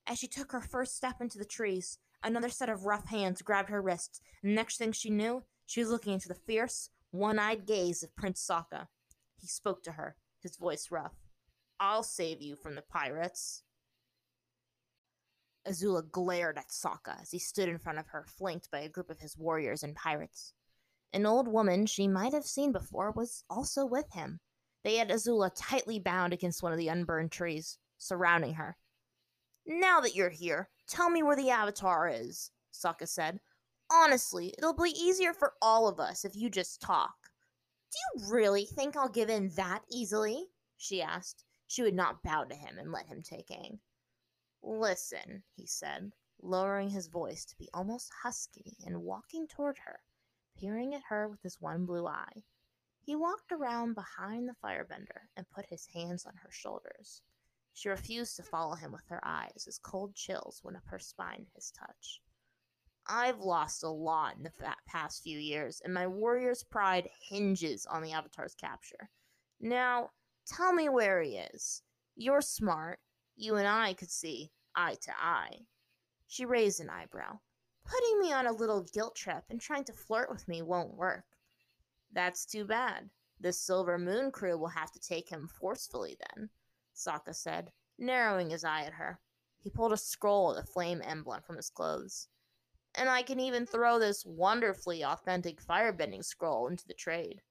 As she took her first step into the trees, another set of rough hands grabbed her wrists, and next thing she knew, she was looking into the fierce, one-eyed gaze of Prince Sokka. He spoke to her, his voice rough. I'll save you from the pirates. Azula glared at Sokka as he stood in front of her, flanked by a group of his warriors and pirates. An old woman she might have seen before was also with him. They had Azula tightly bound against one of the unburned trees, surrounding her. Now that you're here, tell me where the Avatar is, Sokka said. Honestly, it'll be easier for all of us if you just talk. Do you really think I'll give in that easily? she asked. She would not bow to him and let him take Aang. Listen, he said, lowering his voice to be almost husky and walking toward her, peering at her with his one blue eye. He walked around behind the firebender and put his hands on her shoulders. She refused to follow him with her eyes as cold chills went up her spine at his touch. I've lost a lot in the past few years, and my warrior's pride hinges on the Avatar's capture. Now, tell me where he is. You're smart. You and I could see eye to eye. She raised an eyebrow. Putting me on a little guilt trip and trying to flirt with me won't work. That's too bad. The Silver Moon crew will have to take him forcefully then, Sokka said, narrowing his eye at her. He pulled a scroll with a flame emblem from his clothes. And I can even throw this wonderfully authentic firebending scroll into the trade.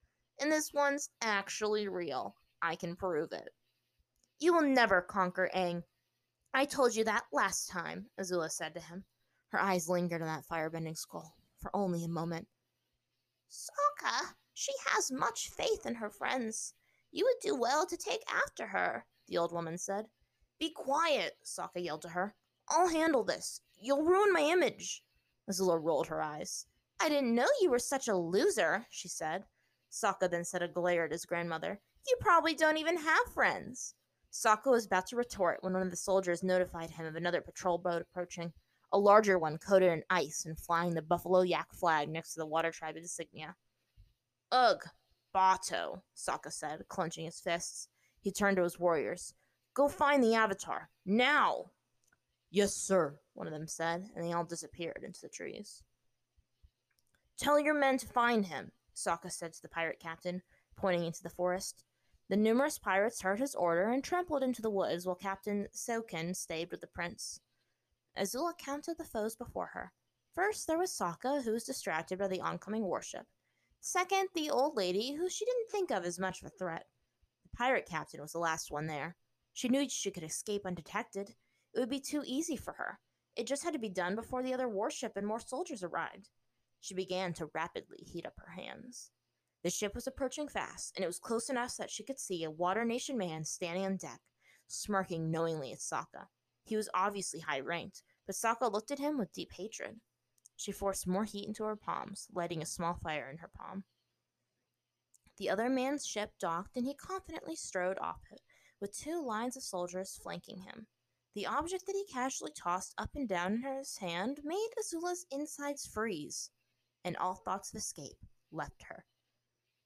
And this one's actually real. I can prove it. You will never conquer Aang. I told you that last time, Azula said to him. Her eyes lingered on that firebending scroll for only a moment. Sokka, she has much faith in her friends. You would do well to take after her, the old woman said. Be quiet, Sokka yelled to her. I'll handle this. You'll ruin my image. Azula rolled her eyes. I didn't know you were such a loser, she said. Sokka then said a glare at his grandmother. You probably don't even have friends. Sokka was about to retort when one of the soldiers notified him of another patrol boat approaching, a larger one coated in ice and flying the buffalo yak flag next to the water tribe insignia. Ugh, Bato, Sokka said, clenching his fists. He turned to his warriors. Go find the Avatar, now! Yes, sir, one of them said, and they all disappeared into the trees. Tell your men to find him, Sokka said to the pirate captain, pointing into the forest. The numerous pirates heard his order and trampled into the woods while Captain Soken stayed with the prince. Azula counted the foes before her. First, there was Sokka, who was distracted by the oncoming warship. Second, the old lady, who she didn't think of as much of a threat. Pirate captain was the last one there. She knew she could escape undetected. It would be too easy for her. It just had to be done before the other warship and more soldiers arrived. She began to rapidly heat up her hands. The ship was approaching fast, and it was close enough that she could see a Water Nation man standing on deck, smirking knowingly at Sokka. He was obviously high ranked, but Sokka looked at him with deep hatred. She forced more heat into her palms, lighting a small fire in her palm. The other man's ship docked, and he confidently strode off it, with two lines of soldiers flanking him. The object that he casually tossed up and down in his hand made Azula's insides freeze, and all thoughts of escape left her.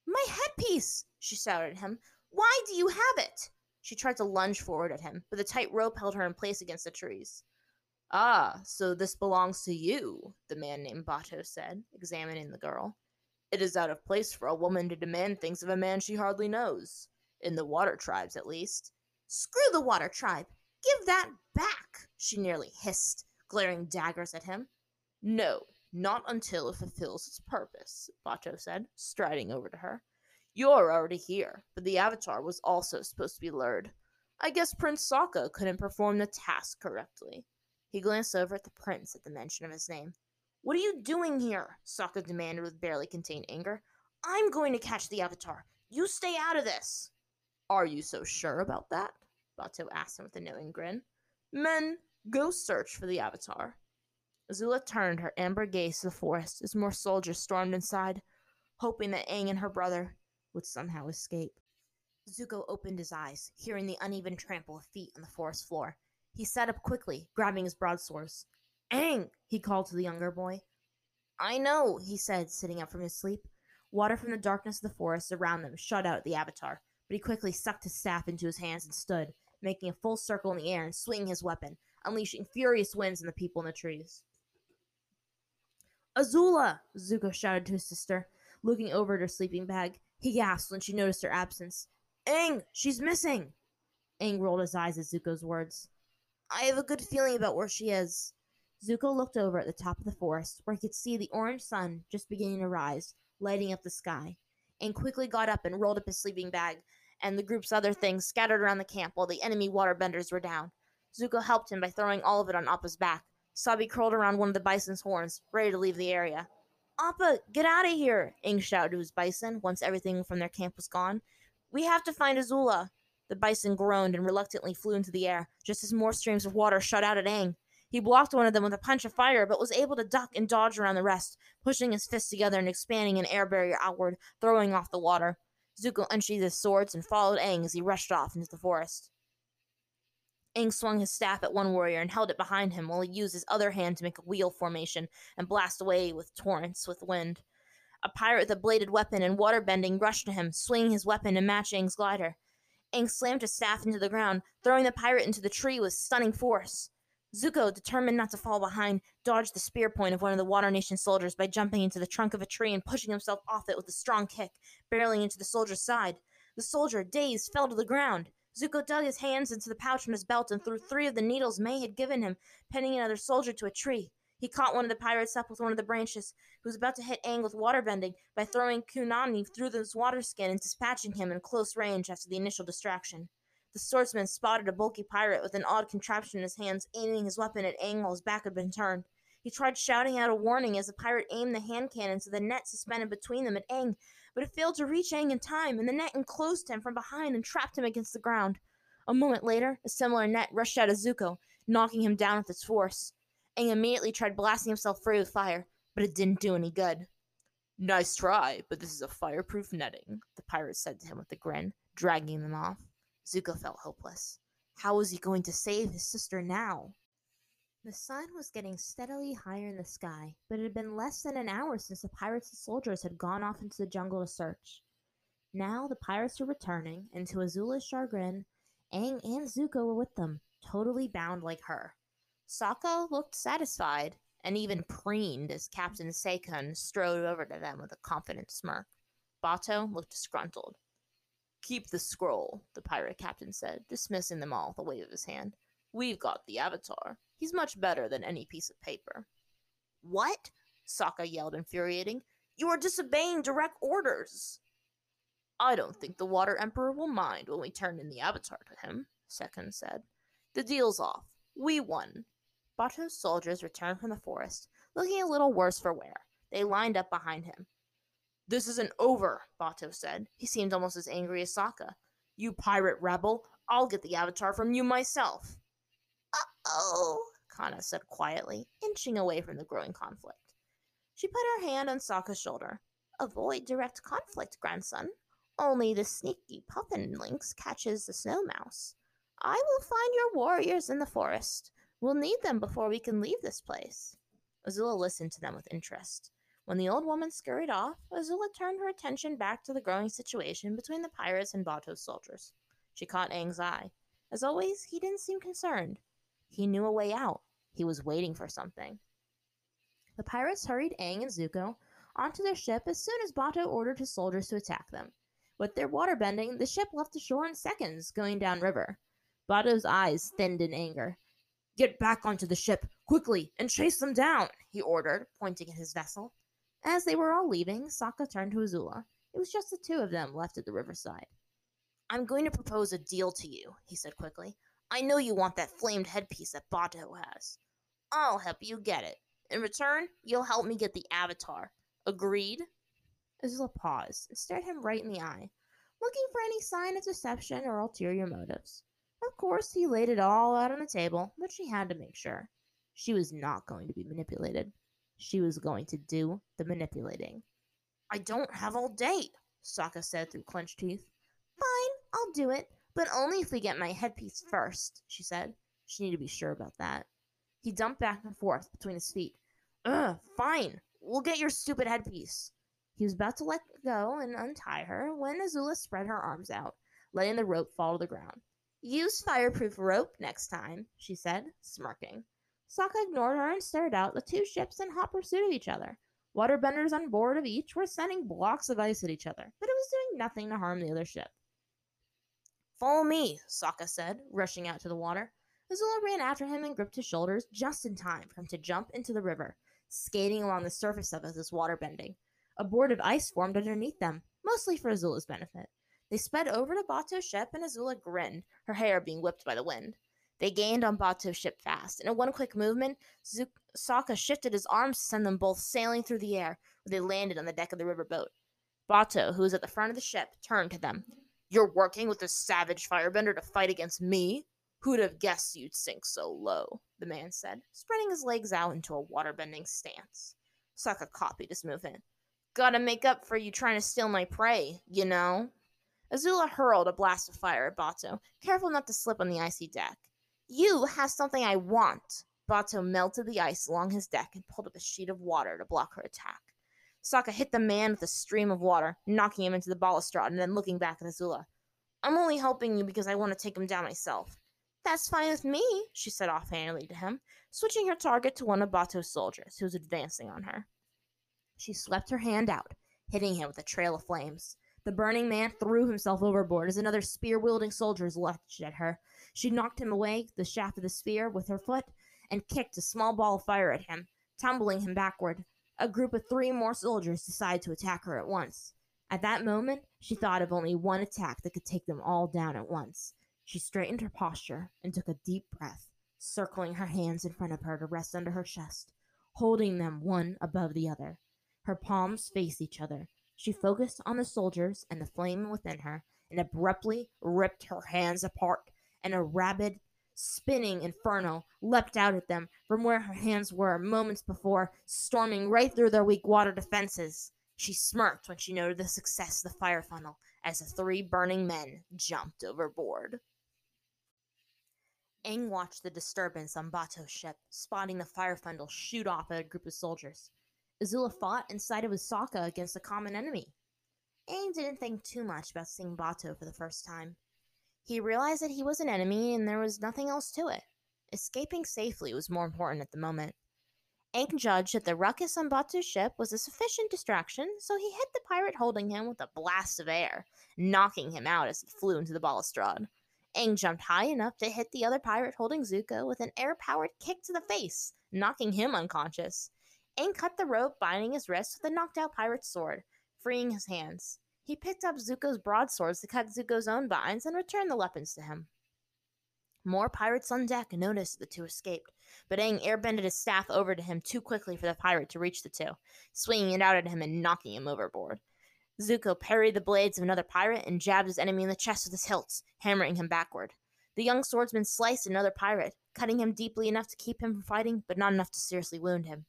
My headpiece! she shouted at him. Why do you have it? She tried to lunge forward at him, but the tight rope held her in place against the trees. Ah, so this belongs to you, the man named Bato said, examining the girl. It is out of place for a woman to demand things of a man she hardly knows. In the water tribes, at least. Screw the water tribe! Give that back! she nearly hissed, glaring daggers at him. No, not until it fulfills its purpose, Bato said, striding over to her. You're already here, but the Avatar was also supposed to be lured. I guess Prince Sokka couldn't perform the task correctly. He glanced over at the prince at the mention of his name. What are you doing here? Sokka demanded with barely contained anger. I'm going to catch the Avatar. You stay out of this. Are you so sure about that? Bato asked him with a knowing grin. Men, go search for the Avatar. Azula turned her amber gaze to the forest as more soldiers stormed inside, hoping that Aang and her brother would somehow escape. Zuko opened his eyes, hearing the uneven trample of feet on the forest floor. He sat up quickly, grabbing his broadswords. Aang! he called to the younger boy. I know, he said, sitting up from his sleep. Water from the darkness of the forest around them shut out the Avatar, but he quickly sucked his staff into his hands and stood, making a full circle in the air and swinging his weapon, unleashing furious winds on the people in the trees. Azula! Zuko shouted to his sister, looking over at her sleeping bag. He gasped when she noticed her absence. Aang, she's missing! Aang rolled his eyes at Zuko's words. I have a good feeling about where she is. Zuko looked over at the top of the forest, where he could see the orange sun just beginning to rise, lighting up the sky. and quickly got up and rolled up his sleeping bag, and the group's other things scattered around the camp while the enemy waterbenders were down. Zuko helped him by throwing all of it on Appa's back, Sabi curled around one of the bison's horns, ready to leave the area. Appa, get out of here! Aang shouted to his bison once everything from their camp was gone. We have to find Azula. The bison groaned and reluctantly flew into the air, just as more streams of water shot out at Aang. He blocked one of them with a punch of fire, but was able to duck and dodge around the rest, pushing his fists together and expanding an air barrier outward, throwing off the water. Zuko unsheathed his swords and followed Aang as he rushed off into the forest. Aang swung his staff at one warrior and held it behind him while he used his other hand to make a wheel formation and blast away with torrents with wind. A pirate with a bladed weapon and water bending rushed to him, swinging his weapon to match Aang's glider. Aang slammed his staff into the ground, throwing the pirate into the tree with stunning force. Zuko, determined not to fall behind, dodged the spear point of one of the Water Nation soldiers by jumping into the trunk of a tree and pushing himself off it with a strong kick, barreling into the soldier's side. The soldier, dazed, fell to the ground. Zuko dug his hands into the pouch from his belt and threw three of the needles Mai had given him, pinning another soldier to a tree. He caught one of the pirates up with one of the branches, who was about to hit Aang with water bending by throwing Kunani through his water skin and dispatching him in close range after the initial distraction. The swordsman spotted a bulky pirate with an odd contraption in his hands, aiming his weapon at Aang his back had been turned. He tried shouting out a warning as the pirate aimed the hand cannon to the net suspended between them at Aang, but it failed to reach Aang in time, and the net enclosed him from behind and trapped him against the ground. A moment later, a similar net rushed out of Zuko, knocking him down with its force. Aang immediately tried blasting himself free with fire, but it didn't do any good. Nice try, but this is a fireproof netting, the pirate said to him with a grin, dragging them off. Zuko felt hopeless. How was he going to save his sister now? The sun was getting steadily higher in the sky, but it had been less than an hour since the pirates and soldiers had gone off into the jungle to search. Now the pirates were returning, and to Azula's chagrin, Aang and Zuko were with them, totally bound like her. Sokka looked satisfied and even preened as Captain Sekun strode over to them with a confident smirk. Bato looked disgruntled. Keep the scroll, the pirate captain said, dismissing them all with a wave of his hand. We've got the Avatar. He's much better than any piece of paper. What? Sokka yelled, infuriating. You are disobeying direct orders. I don't think the Water Emperor will mind when we turn in the Avatar to him, Sekun said. The deal's off. We won. Bato's soldiers returned from the forest, looking a little worse for wear. They lined up behind him. This isn't over, Bato said. He seemed almost as angry as Sokka. You pirate rebel, I'll get the avatar from you myself. Uh-oh, Kanna said quietly, inching away from the growing conflict. She put her hand on Sokka's shoulder. Avoid direct conflict, grandson. Only the sneaky puffin lynx catches the snow mouse. I will find your warriors in the forest. We'll need them before we can leave this place. Azula listened to them with interest. When the old woman scurried off, Azula turned her attention back to the growing situation between the pirates and Bato's soldiers. She caught Aang's eye. As always, he didn't seem concerned. He knew a way out. He was waiting for something. The pirates hurried Aang and Zuko onto their ship as soon as Bato ordered his soldiers to attack them. With their water bending, the ship left the shore in seconds, going downriver. Bato's eyes thinned in anger. Get back onto the ship, quickly, and chase them down, he ordered, pointing at his vessel. As they were all leaving, Sokka turned to Azula. It was just the two of them left at the riverside. I'm going to propose a deal to you, he said quickly. I know you want that flamed headpiece that Bato has. I'll help you get it. In return, you'll help me get the Avatar. Agreed? Azula paused and stared him right in the eye, looking for any sign of deception or ulterior motives. Of course, he laid it all out on the table, but she had to make sure. She was not going to be manipulated. She was going to do the manipulating. I don't have all day, Sokka said through clenched teeth. Fine, I'll do it, but only if we get my headpiece first, she said. She needed to be sure about that. He dumped back and forth between his feet, Ugh, fine. We'll get your stupid headpiece. He was about to let go and untie her when Azula spread her arms out, letting the rope fall to the ground. Use fireproof rope next time, she said, smirking. Sokka ignored her and stared out the two ships in hot pursuit of each other. Waterbenders on board of each were sending blocks of ice at each other, but it was doing nothing to harm the other ship. Follow me, Sokka said, rushing out to the water. Azula ran after him and gripped his shoulders just in time for him to jump into the river skating along the surface of it as water bending. A board of ice formed underneath them, mostly for Azula's benefit. They sped over to Bato's ship, and Azula grinned, her hair being whipped by the wind. They gained on Bato's ship fast. And in a one quick movement, Sokka shifted his arms to send them both sailing through the air, where they landed on the deck of the riverboat. Bato, who was at the front of the ship, turned to them. You're working with this savage firebender to fight against me? Who'd have guessed you'd sink so low? the man said, spreading his legs out into a waterbending stance. Sokka copied his movement. Gotta make up for you trying to steal my prey, you know? Azula hurled a blast of fire at Bato, careful not to slip on the icy deck. You have something I want. Bato melted the ice along his deck and pulled up a sheet of water to block her attack. Sokka hit the man with a stream of water, knocking him into the balustrade and then looking back at Azula. I'm only helping you because I want to take him down myself. That's fine with me, she said offhandedly to him, switching her target to one of Bato's soldiers, who was advancing on her. She swept her hand out, hitting him with a trail of flames. The burning man threw himself overboard as another spear wielding soldier lunged at her. She knocked him away the shaft of the spear with her foot and kicked a small ball of fire at him, tumbling him backward. A group of three more soldiers decided to attack her at once. At that moment, she thought of only one attack that could take them all down at once. She straightened her posture and took a deep breath, circling her hands in front of her to rest under her chest, holding them one above the other. Her palms faced each other. She focused on the soldiers and the flame within her and abruptly ripped her hands apart, and a rabid, spinning inferno leapt out at them from where her hands were moments before, storming right through their weak water defenses. She smirked when she noted the success of the fire funnel as the three burning men jumped overboard. Aang watched the disturbance on Bato's ship, spotting the fire funnel shoot off at a group of soldiers. Azula fought and sided with Sokka against a common enemy. Aang didn't think too much about seeing Bato for the first time. He realized that he was an enemy and there was nothing else to it. Escaping safely was more important at the moment. Aang judged that the ruckus on Bato's ship was a sufficient distraction, so he hit the pirate holding him with a blast of air, knocking him out as he flew into the balustrade. Aang jumped high enough to hit the other pirate holding Zuko with an air powered kick to the face, knocking him unconscious. Aang cut the rope binding his wrist with the knocked out pirate's sword, freeing his hands. He picked up Zuko's broadswords to cut Zuko's own binds and returned the weapons to him. More pirates on deck noticed the two escaped, but Aang airbended his staff over to him too quickly for the pirate to reach the two, swinging it out at him and knocking him overboard. Zuko parried the blades of another pirate and jabbed his enemy in the chest with his hilts, hammering him backward. The young swordsman sliced another pirate, cutting him deeply enough to keep him from fighting, but not enough to seriously wound him.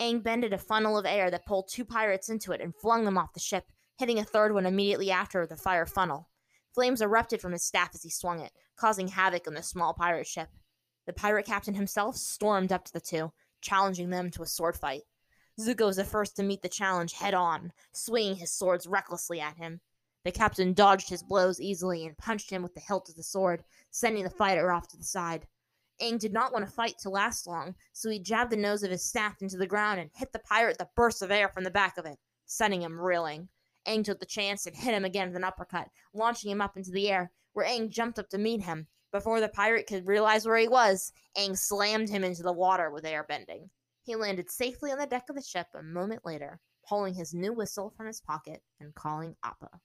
Aang bended a funnel of air that pulled two pirates into it and flung them off the ship, hitting a third one immediately after the fire funnel. Flames erupted from his staff as he swung it, causing havoc on the small pirate ship. The pirate captain himself stormed up to the two, challenging them to a sword fight. Zuko was the first to meet the challenge head on, swinging his swords recklessly at him. The captain dodged his blows easily and punched him with the hilt of the sword, sending the fighter off to the side. Aang did not want to fight to last long, so he jabbed the nose of his staff into the ground and hit the pirate with a burst of air from the back of it, sending him reeling. Aang took the chance and hit him again with an uppercut, launching him up into the air, where Aang jumped up to meet him. Before the pirate could realize where he was, Aang slammed him into the water with airbending. He landed safely on the deck of the ship a moment later, pulling his new whistle from his pocket and calling Appa.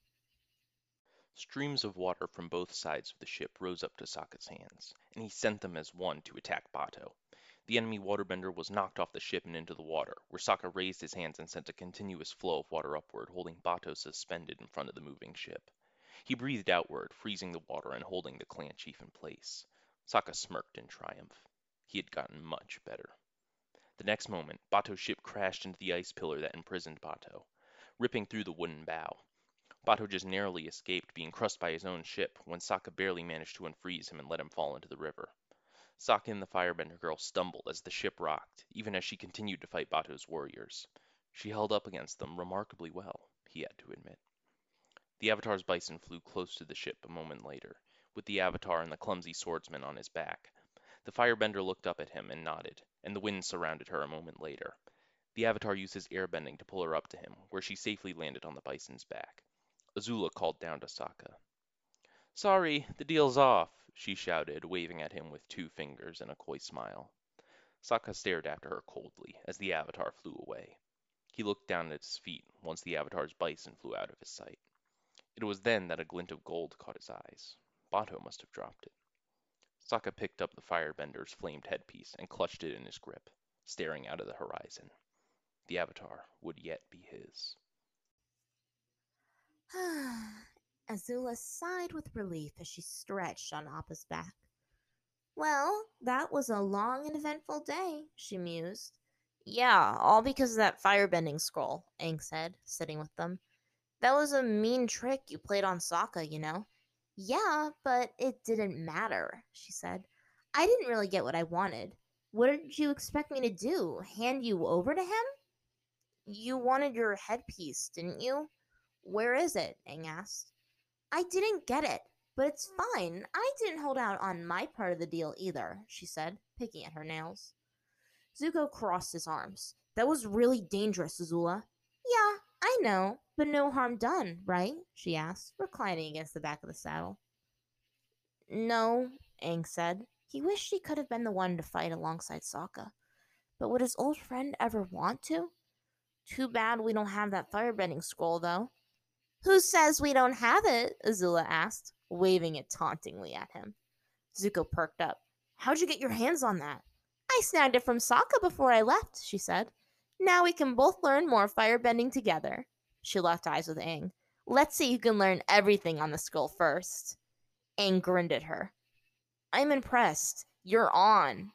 Streams of water from both sides of the ship rose up to Sokka's hands, and he sent them as one to attack Bato. The enemy waterbender was knocked off the ship and into the water, where Sokka raised his hands and sent a continuous flow of water upward, holding Bato suspended in front of the moving ship. He breathed outward, freezing the water and holding the clan chief in place. Sokka smirked in triumph. He had gotten much better. The next moment, Bato's ship crashed into the ice pillar that imprisoned Bato, ripping through the wooden bow. Bato just narrowly escaped being crushed by his own ship when Sokka barely managed to unfreeze him and let him fall into the river. Sokka and the firebender girl stumbled as the ship rocked, even as she continued to fight Bato's warriors. She held up against them remarkably well, he had to admit. The Avatar's bison flew close to the ship a moment later, with the Avatar and the clumsy swordsman on his back. The firebender looked up at him and nodded, and the wind surrounded her a moment later. The Avatar used his airbending to pull her up to him, where she safely landed on the bison's back. Azula called down to Sokka. Sorry, the deal's off, she shouted, waving at him with two fingers and a coy smile. Sokka stared after her coldly as the Avatar flew away. He looked down at his feet once the Avatar's bison flew out of his sight. It was then that a glint of gold caught his eyes. Bato must have dropped it. Sokka picked up the firebender's flamed headpiece and clutched it in his grip, staring out of the horizon. The Avatar would yet be his. Azula sighed with relief as she stretched on Appa's back. Well, that was a long and eventful day, she mused. Yeah, all because of that firebending scroll, Aang said, sitting with them. That was a mean trick you played on Sokka, you know. Yeah, but it didn't matter, she said. I didn't really get what I wanted. What did you expect me to do? Hand you over to him? You wanted your headpiece, didn't you? Where is it? Aang asked. I didn't get it, but it's fine. I didn't hold out on my part of the deal either, she said, picking at her nails. Zuko crossed his arms. That was really dangerous, Azula. Yeah, I know, but no harm done, right? she asked, reclining against the back of the saddle. No, Aang said. He wished he could have been the one to fight alongside Sokka. But would his old friend ever want to? Too bad we don't have that firebending scroll, though. Who says we don't have it? Azula asked, waving it tauntingly at him. Zuko perked up. How'd you get your hands on that? I snagged it from Sokka before I left, she said. Now we can both learn more firebending together. She locked eyes with Aang. Let's see who can learn everything on the scroll first. Aang grinned at her. I'm impressed. You're on.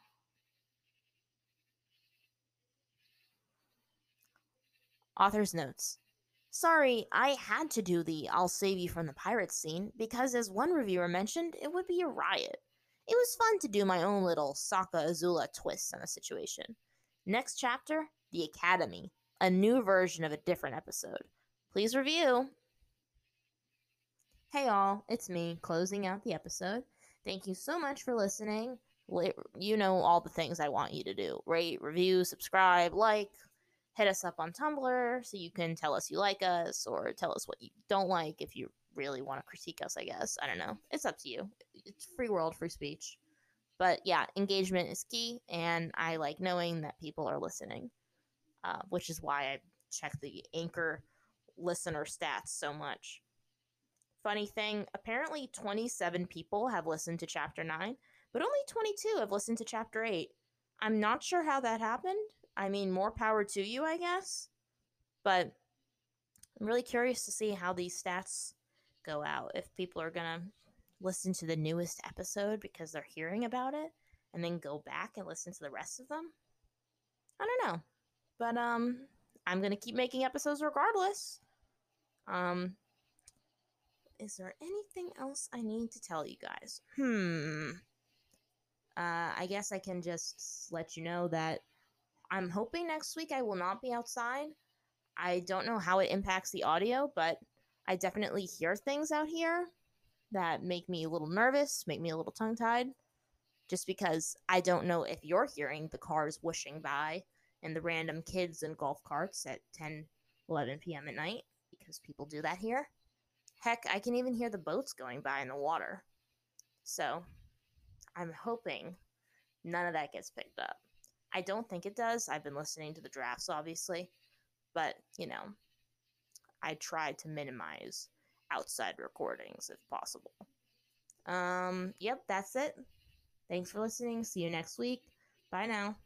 Author's notes. Sorry, I had to do the I'll save you from the pirates scene because, as one reviewer mentioned, it would be a riot. It was fun to do my own little Sokka Azula twist on the situation. Next chapter The Academy, a new version of a different episode. Please review. Hey, all, it's me closing out the episode. Thank you so much for listening. You know all the things I want you to do rate, review, subscribe, like, hit us up on Tumblr so you can tell us you like us or tell us what you don't like if you really want to critique us, I guess. I don't know. It's up to you. It's free world, free speech. But yeah, engagement is key, and I like knowing that people are listening, uh, which is why I check the Anchor listener stats so much. Funny thing, apparently 27 people have listened to chapter 9, but only 22 have listened to chapter 8. I'm not sure how that happened. I mean, more power to you, I guess. But I'm really curious to see how these stats go out. If people are going to listen to the newest episode because they're hearing about it and then go back and listen to the rest of them. I don't know. But um I'm going to keep making episodes regardless. Um is there anything else I need to tell you guys? Hmm. Uh, I guess I can just let you know that I'm hoping next week I will not be outside. I don't know how it impacts the audio, but I definitely hear things out here that make me a little nervous, make me a little tongue tied, just because I don't know if you're hearing the cars whooshing by and the random kids in golf carts at 10, 11 p.m. at night, because people do that here. Heck, I can even hear the boats going by in the water. So, I'm hoping none of that gets picked up. I don't think it does. I've been listening to the drafts, obviously, but, you know, I try to minimize outside recordings if possible. Um, yep, that's it. Thanks for listening. See you next week. Bye now.